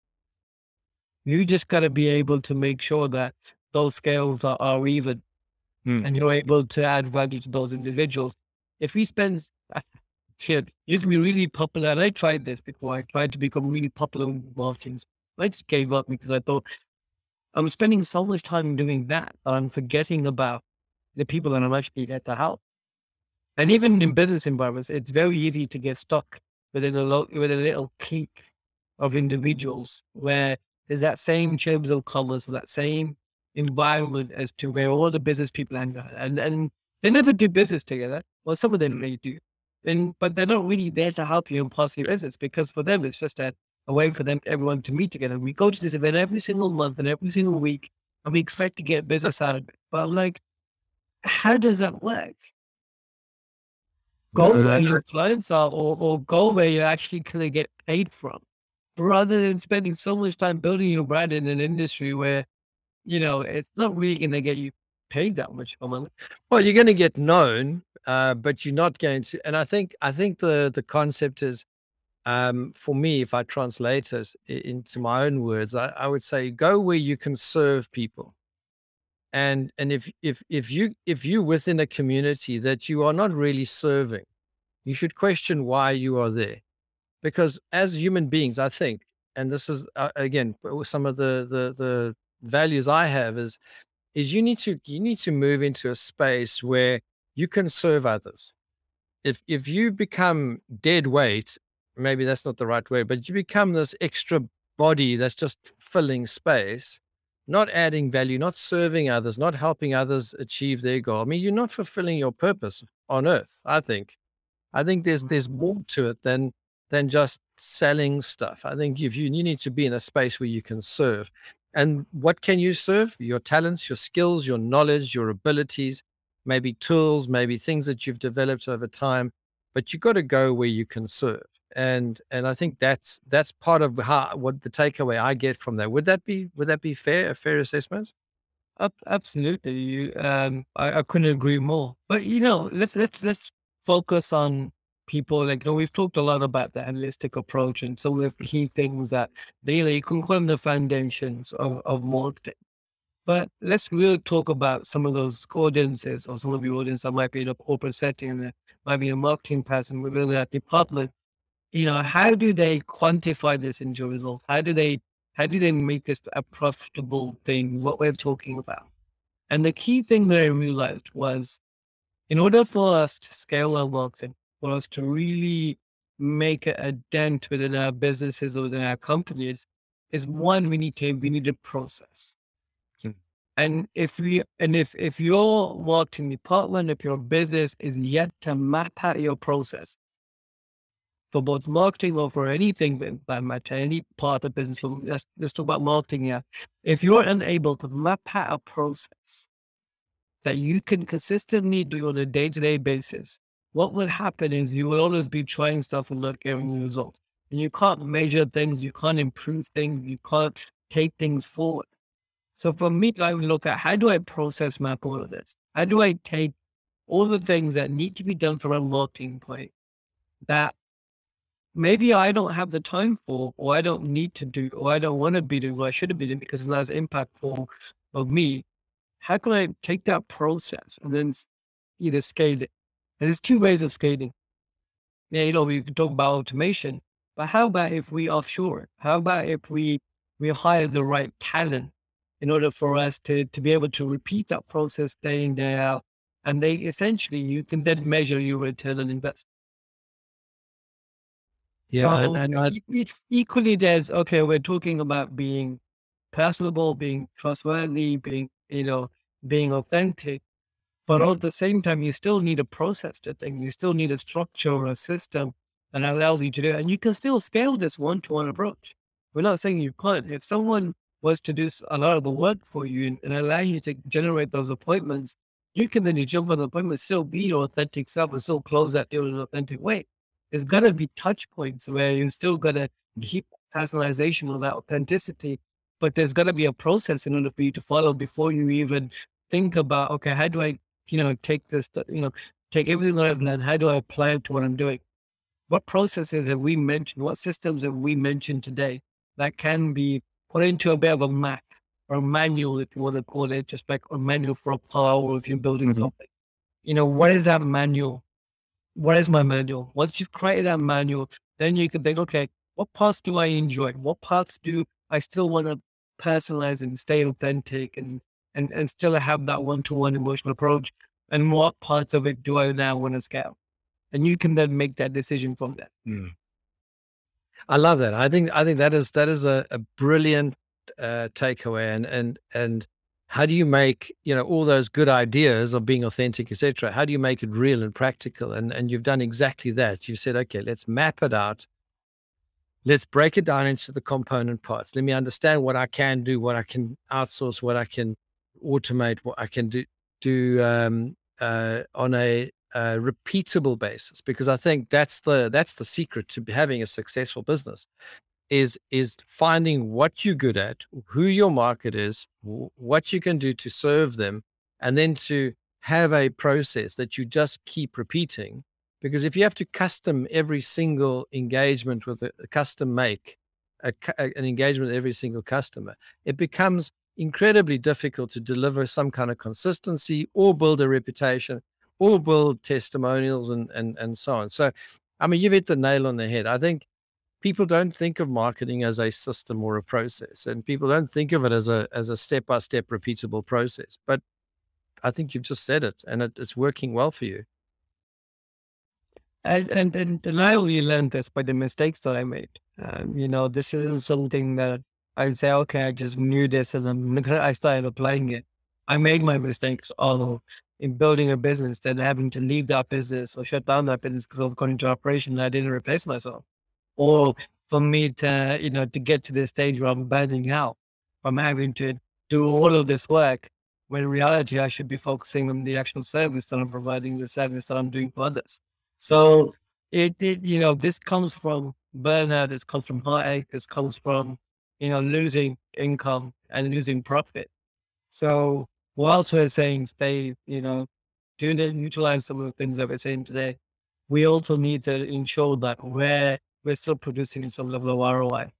You just got to be able to make sure that those scales are, are even mm. and you're able to add value to those individuals. If we spend, (laughs) shit, you can be really popular. And I tried this before. I tried to become really popular in marketing. I just gave up because I thought I'm spending so much time doing that, that I'm forgetting about the people that I'm actually there to help. And even in business environments, it's very easy to get stuck within a, lo- within a little clique of individuals where there's that same chamber of commerce, that same environment as to where all the business people hang out. And, and they never do business together. Well, some of them mm. may do. And, but they're not really there to help you in pass your business because for them, it's just that a way for them, everyone to meet together. We go to this event every single month and every single week, and we expect to get business out of it. But I'm like, how does that work? Go where your clients are, or, or go where you're actually going to get paid from, rather than spending so much time building your brand in an industry where, you know, it's not really going to get you paid that much for money. Well, you're going to get known, uh, but you're not going to. And I think I think the the concept is um, for me, if I translate it into my own words, I, I would say go where you can serve people. And and if if if you if you within a community that you are not really serving, you should question why you are there, because as human beings, I think, and this is uh, again some of the the the values I have is is you need to you need to move into a space where you can serve others. If if you become dead weight maybe that's not the right word, but you become this extra body that's just filling space, not adding value, not serving others, not helping others achieve their goal. I mean, you're not fulfilling your purpose on earth, I think. I think there's there's mm-hmm. more to it than than just selling stuff. I think if you you need to be in a space where you can serve. And what can you serve? Your talents, your skills, your knowledge, your abilities, maybe tools, maybe things that you've developed over time. But you've got to go where you can serve and and I think that's that's part of how what the takeaway I get from that. Would that be would that be fair a fair assessment? Absolutely, you, um, I, I couldn't agree more. But you know, let's let's let's focus on people. Like you know, we've talked a lot about the analytic approach and some of the key things that you, know, you can call them the foundations of, of marketing. But let's really talk about some of those audiences or some of the audience that might be in a corporate setting, that might be a marketing person within that department you know, how do they quantify this into results? How do they how do they make this a profitable thing? What we're talking about. And the key thing that I realized was in order for us to scale our marketing, for us to really make a dent within our businesses or within our companies, is one, we need to we need a process. Hmm. And if we and if if your marketing department, if your business is yet to map out your process for both marketing or for anything that matter, any part of business, let's, let's talk about marketing here. If you're unable to map out a process that you can consistently do on a day-to-day basis, what will happen is you will always be trying stuff and not getting results. And you can't measure things, you can't improve things, you can't take things forward. So for me, I would look at how do I process map all of this? How do I take all the things that need to be done from a marketing point that maybe I don't have the time for, or I don't need to do, or I don't want to be doing, or I should have been doing because it's not as impactful of me. How can I take that process and then either scale it? And there's two ways of scaling. Yeah, you know, we can talk about automation, but how about if we offshore it? How about if we we hire the right talent in order for us to to be able to repeat that process day in day out, and they essentially you can then measure your return on investment. Yeah, so and, and uh, I, equally, there's okay. We're talking about being personable, being trustworthy, being you know being authentic, but at the same time, you still need a process to think. You still need a structure or a system that allows you to do it. And you can still scale this one to one approach. We're not saying you can't. If someone was to do a lot of the work for you and, and allow you to generate those appointments, you can then jump on the appointment, still be your authentic self, and still close that deal in an authentic way. There's got to be touch points where you're still got to keep personalization of that authenticity, but there's got to be a process in order for you to follow before you even think about, okay, how do I you know, take this, you know, take everything that I've learned. How do I apply it to what I'm doing? What processes have we mentioned? What systems have we mentioned today that can be put into a bit of a map or a manual, if you want to call it, just like a manual for a car or if you're building mm-hmm. something? You know, what is that manual? What is my manual? Once you've created that manual, then you can think, okay, what parts do I enjoy? What parts do I still want to personalize and stay authentic and and, and still have that one to one emotional approach? And what parts of it do I now want to scale? And you can then make that decision from that. Mm. I love that. I think I think that is that is a, a brilliant uh, takeaway. And and and how do you make you know all those good ideas of being authentic, etc. How do you make it real and practical? And and you've done exactly that. you've said, okay, let's map it out. Let's break it down into the component parts. Let me understand what I can do, what I can outsource, what I can automate what I can do do um, uh, on a, repeatable basis because I think that's the that's the secret to having a successful business is is finding what you're good at, who your market is, what you can do to serve them, and then to have a process that you just keep repeating. Because if you have to custom every single engagement with a, a custom make a, an engagement with every single customer, it becomes incredibly difficult to deliver some kind of consistency or build a reputation or build testimonials and, and, and so on. So, I mean, you've hit the nail on the head. I think people don't think of marketing as a system or a process, and people don't think of it as a as a step by step repeatable process. But I think you've just said it, and it, it's working well for you. And, and and I only learned this by the mistakes that I made. Um, you know, this isn't something that I would say, okay, I just knew this and then (laughs) I started applying it. I made my mistakes all in building a business, then having to leave that business or shut down that business because of going into operation I didn't replace myself. Or for me to, you know, to get to the stage where I'm burning out from having to do all of this work when in reality I should be focusing on the actual service that I'm providing, the service that I'm doing for others. So it, it you know, this comes from burnout, this comes from heartache, this comes from you know, losing income and losing profit. So whilst we're saying stay, you know, do the utilize some of the things that we're saying today, we also need to ensure that we're we're still producing some level of ROI.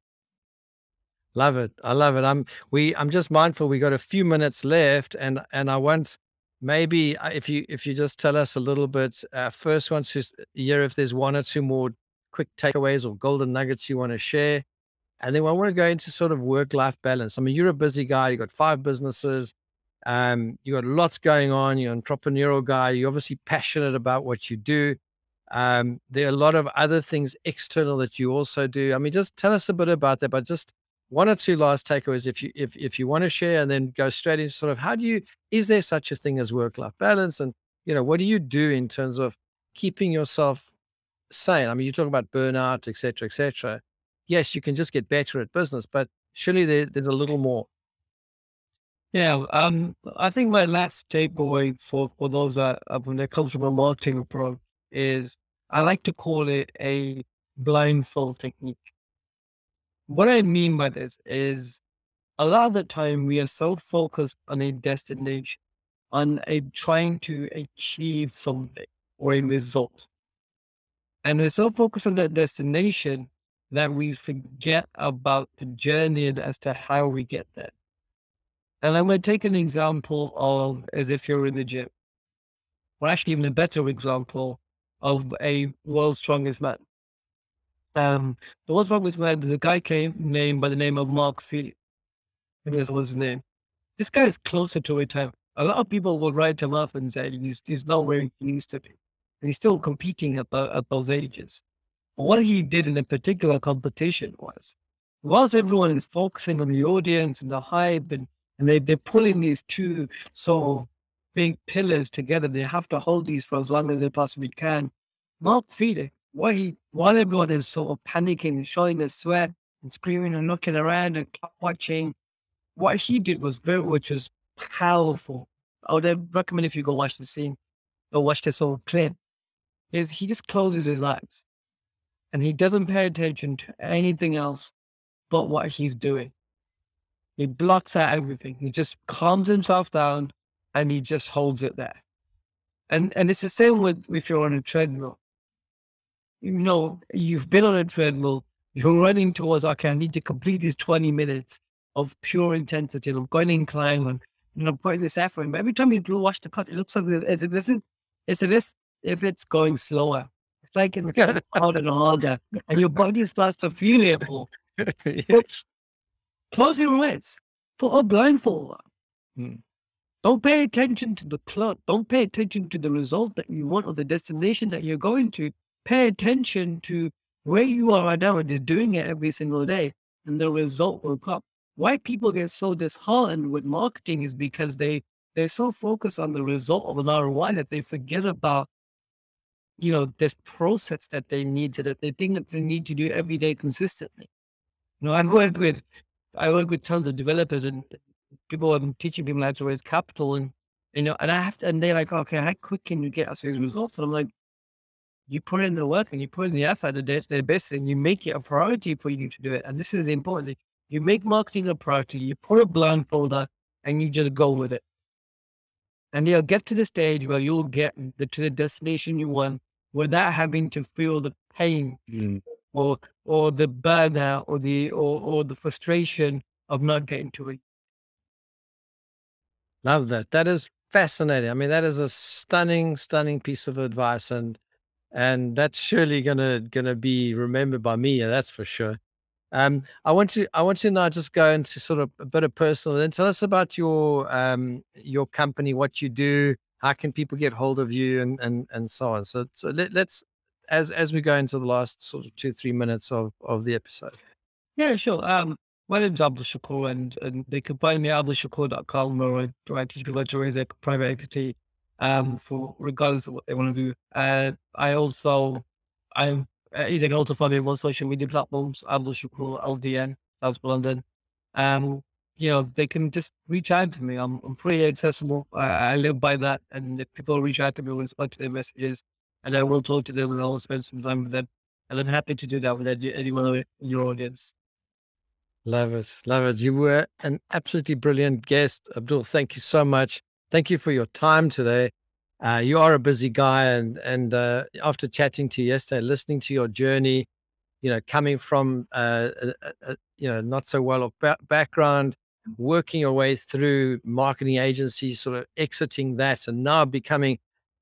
Love it. I love it. I'm we I'm just mindful we got a few minutes left and and I want maybe uh, if you if you just tell us a little bit uh, first want to hear if there's one or two more quick takeaways or golden nuggets you want to share. And then I want to go into sort of work life balance. I mean, you're a busy guy, you've got five businesses, um, you got lots going on, you're an entrepreneurial guy, you're obviously passionate about what you do. Um, there are a lot of other things external that you also do. I mean, just tell us a bit about that, but just one or two last takeaways if you if if you want to share and then go straight into sort of how do you is there such a thing as work life balance and you know what do you do in terms of keeping yourself sane i mean you talk about burnout etc cetera, etc cetera. yes you can just get better at business but surely there, there's a little more yeah um i think my last takeaway for for those that uh, when it comes from a marketing approach is i like to call it a blindfold technique what I mean by this is a lot of the time we are so focused on a destination, on a trying to achieve something or a result. And we're so focused on that destination that we forget about the journey and as to how we get there. And I'm going to take an example of as if you're in the gym. Or actually, even a better example of a world's strongest man. Um, the what's strongest man? There's a guy came named by the name of Mark think that was his name. This guy is closer to retirement. A lot of people will write him off and say he's, he's not where he used to be. And he's still competing at, the, at those ages. But what he did in a particular competition was, whilst everyone is focusing on the audience and the hype and, and they, they're pulling these two so big pillars together, they have to hold these for as long as they possibly can. Mark Felix while he while everyone is sort of panicking, and showing their sweat and screaming and looking around and watching, what he did was very which was powerful. I would recommend if you go watch the scene, go watch this whole clip. Is he just closes his eyes and he doesn't pay attention to anything else but what he's doing. He blocks out everything. He just calms himself down and he just holds it there. And and it's the same with if you're on a treadmill you know, you've been on a treadmill, you're running towards, okay, I need to complete these 20 minutes of pure intensity. I'm going to incline and, you know, putting this effort in. But every time you do watch the cut, it looks like it's, it's, it's, it's if it's going slower. It's like it's (laughs) getting harder and harder, and your body starts to feel it more. (laughs) yes. Close your eyes, put a blindfold on. Hmm. Don't pay attention to the clock. Don't pay attention to the result that you want or the destination that you're going to pay attention to where you are right now and just doing it every single day, and the result will come. Why people get so disheartened with marketing is because they they're so focused on the result of an ROI that they forget about you know this process that they need to that they think that they need to do every day consistently. You know, I've worked with I work with tons of developers and people I'm teaching people how to raise capital and you know, and I have to and they're like, okay, how quick can you get us these results? And I'm like, you put in the work and you put in the effort, the day-to-day basis, and you make it a priority for you to do it. And this is important. You make marketing a priority. You put a blindfolder and you just go with it. And you'll get to the stage where you'll get the, to the destination you want without having to feel the pain mm. or or the burnout or the or, or the frustration of not getting to it. Love that. That is fascinating. I mean, that is a stunning, stunning piece of advice. And and that's surely gonna gonna be remembered by me. That's for sure. Um, I want to I want to now just go into sort of a bit of personal. Then tell us about your um, your company, what you do, how can people get hold of you, and and and so on. So so let, let's as as we go into the last sort of two three minutes of of the episode. Yeah, sure. Um, my name's Abdul Shakur, and, and they can find me at abdulshakur.com where I, where I teach people to raise a private equity um, for regardless of what they want to do. Uh, I also, I'm uh, you can also find me on social media platforms, Abdul Shakur LDN, South London. Um, you know, they can just reach out to me. I'm, I'm pretty accessible. I, I live by that. And if people reach out to me, I will respond to their messages and I will talk to them and I'll spend some time with them. And I'm happy to do that with anyone in your audience. Love it. Love it. You were an absolutely brilliant guest. Abdul, thank you so much. Thank you for your time today. Uh, you are a busy guy, and and uh, after chatting to you yesterday, listening to your journey, you know, coming from uh, a, a, you know not so well of ba- background, working your way through marketing agencies, sort of exiting that, and now becoming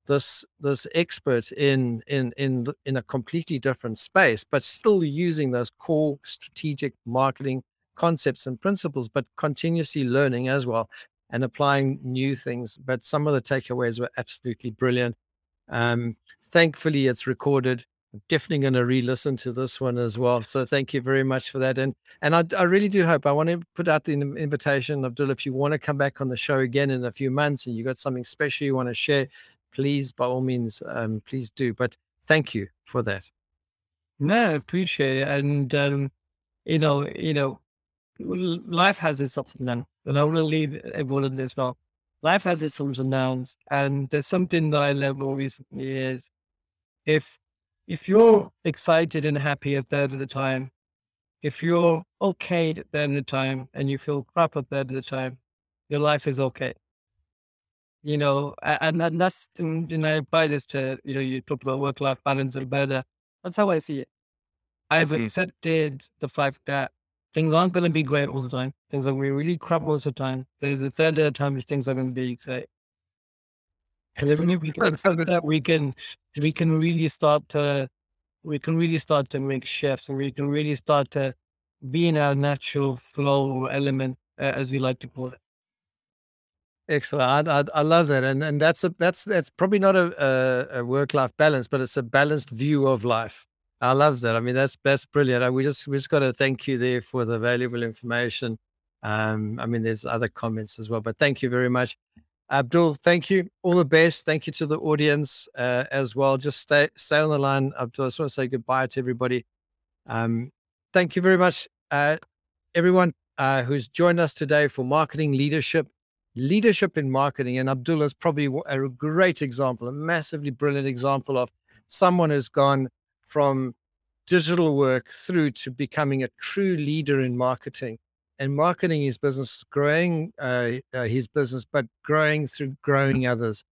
this this expert in in in in a completely different space, but still using those core strategic marketing concepts and principles, but continuously learning as well and applying new things. But some of the takeaways were absolutely brilliant. Um, thankfully, it's recorded. I'm definitely going to re-listen to this one as well. So thank you very much for that. And and I, I really do hope I want to put out the invitation, Abdul. If you want to come back on the show again in a few months and you got something special you want to share, please, by all means, um, please do. But thank you for that. No, I appreciate it. And, um, you know, you know, life has its ups and downs. And I want to leave everyone in this well. Life has its ups and downs. And there's something that I learned more recently is if, if you're excited and happy a third of the time, if you're okay at the end of the time and you feel crap at the end of the time, your life is okay you know, and, and that's, you know, apply this to, you know, you talked about work life balance and better. That's how I see it. I've mm-hmm. accepted the fact that things aren't going to be great all the time. Things are going to be really crap most of the time. There's a third day of time things are going to be great. And if we can (laughs) that, we can, we can really start to, we can really start to make shifts and we can really start to be in our natural flow or element, uh, as we like to call it. Excellent. I, I, I love that, and and that's a that's that's probably not a, a, a work life balance, but it's a balanced view of life. I love that. I mean, that's that's brilliant. We just we just got to thank you there for the valuable information. Um, I mean, there's other comments as well, but thank you very much, Abdul. Thank you. All the best. Thank you to the audience uh, as well. Just stay stay on the line, Abdul. I just want to say goodbye to everybody. Um, thank you very much, uh, everyone uh, who's joined us today for marketing leadership leadership in marketing. And Abdullah is probably a great example, a massively brilliant example of someone who's gone from digital work through to becoming a true leader in marketing and marketing his business, growing uh, uh, his business, but growing through growing others.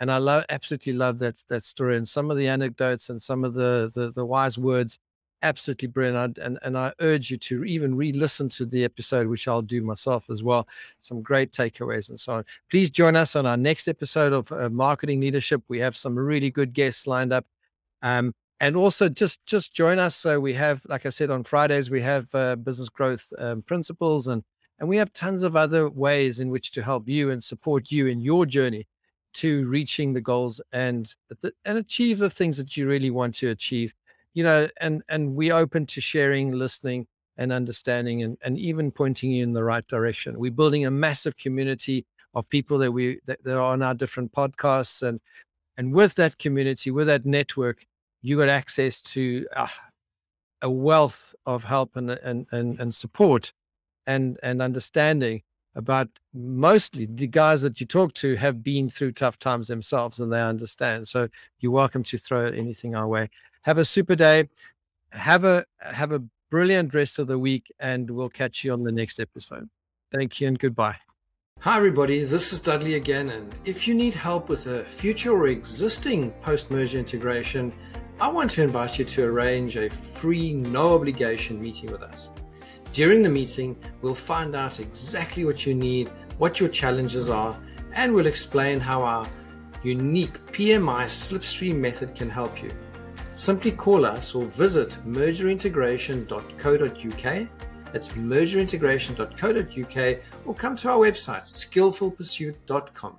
And I love, absolutely love that that story and some of the anecdotes and some of the the, the wise words absolutely brilliant. And, and I urge you to even re listen to the episode, which I'll do myself as well. Some great takeaways and so on. Please join us on our next episode of uh, Marketing Leadership. We have some really good guests lined up. Um, and also just just join us. So we have, like I said, on Fridays we have uh, business growth um, principles, and and we have tons of other ways in which to help you and support you in your journey to reaching the goals and and achieve the things that you really want to achieve you know, and and we open to sharing, listening, and understanding, and and even pointing you in the right direction. We're building a massive community of people that we that, that are on our different podcasts, and and with that community, with that network, you got access to uh, a wealth of help and and and, and support, and and understanding about mostly the guys that you talk to have been through tough times themselves and they understand. So you're welcome to throw anything our way. Have a super day. Have a have a brilliant rest of the week, and we'll catch you on the next episode. Thank you and goodbye. Hi, everybody. This is Dudley again. And if you need help with a future or existing post merger integration, I want to invite you to arrange a free, no obligation meeting with us. During the meeting, we'll find out exactly what you need, what your challenges are, and we'll explain how our unique PMI slipstream method can help you. Simply call us or visit mergerintegration.co.uk. That's mergerintegration.co.uk or come to our website skillfulpursuit.com.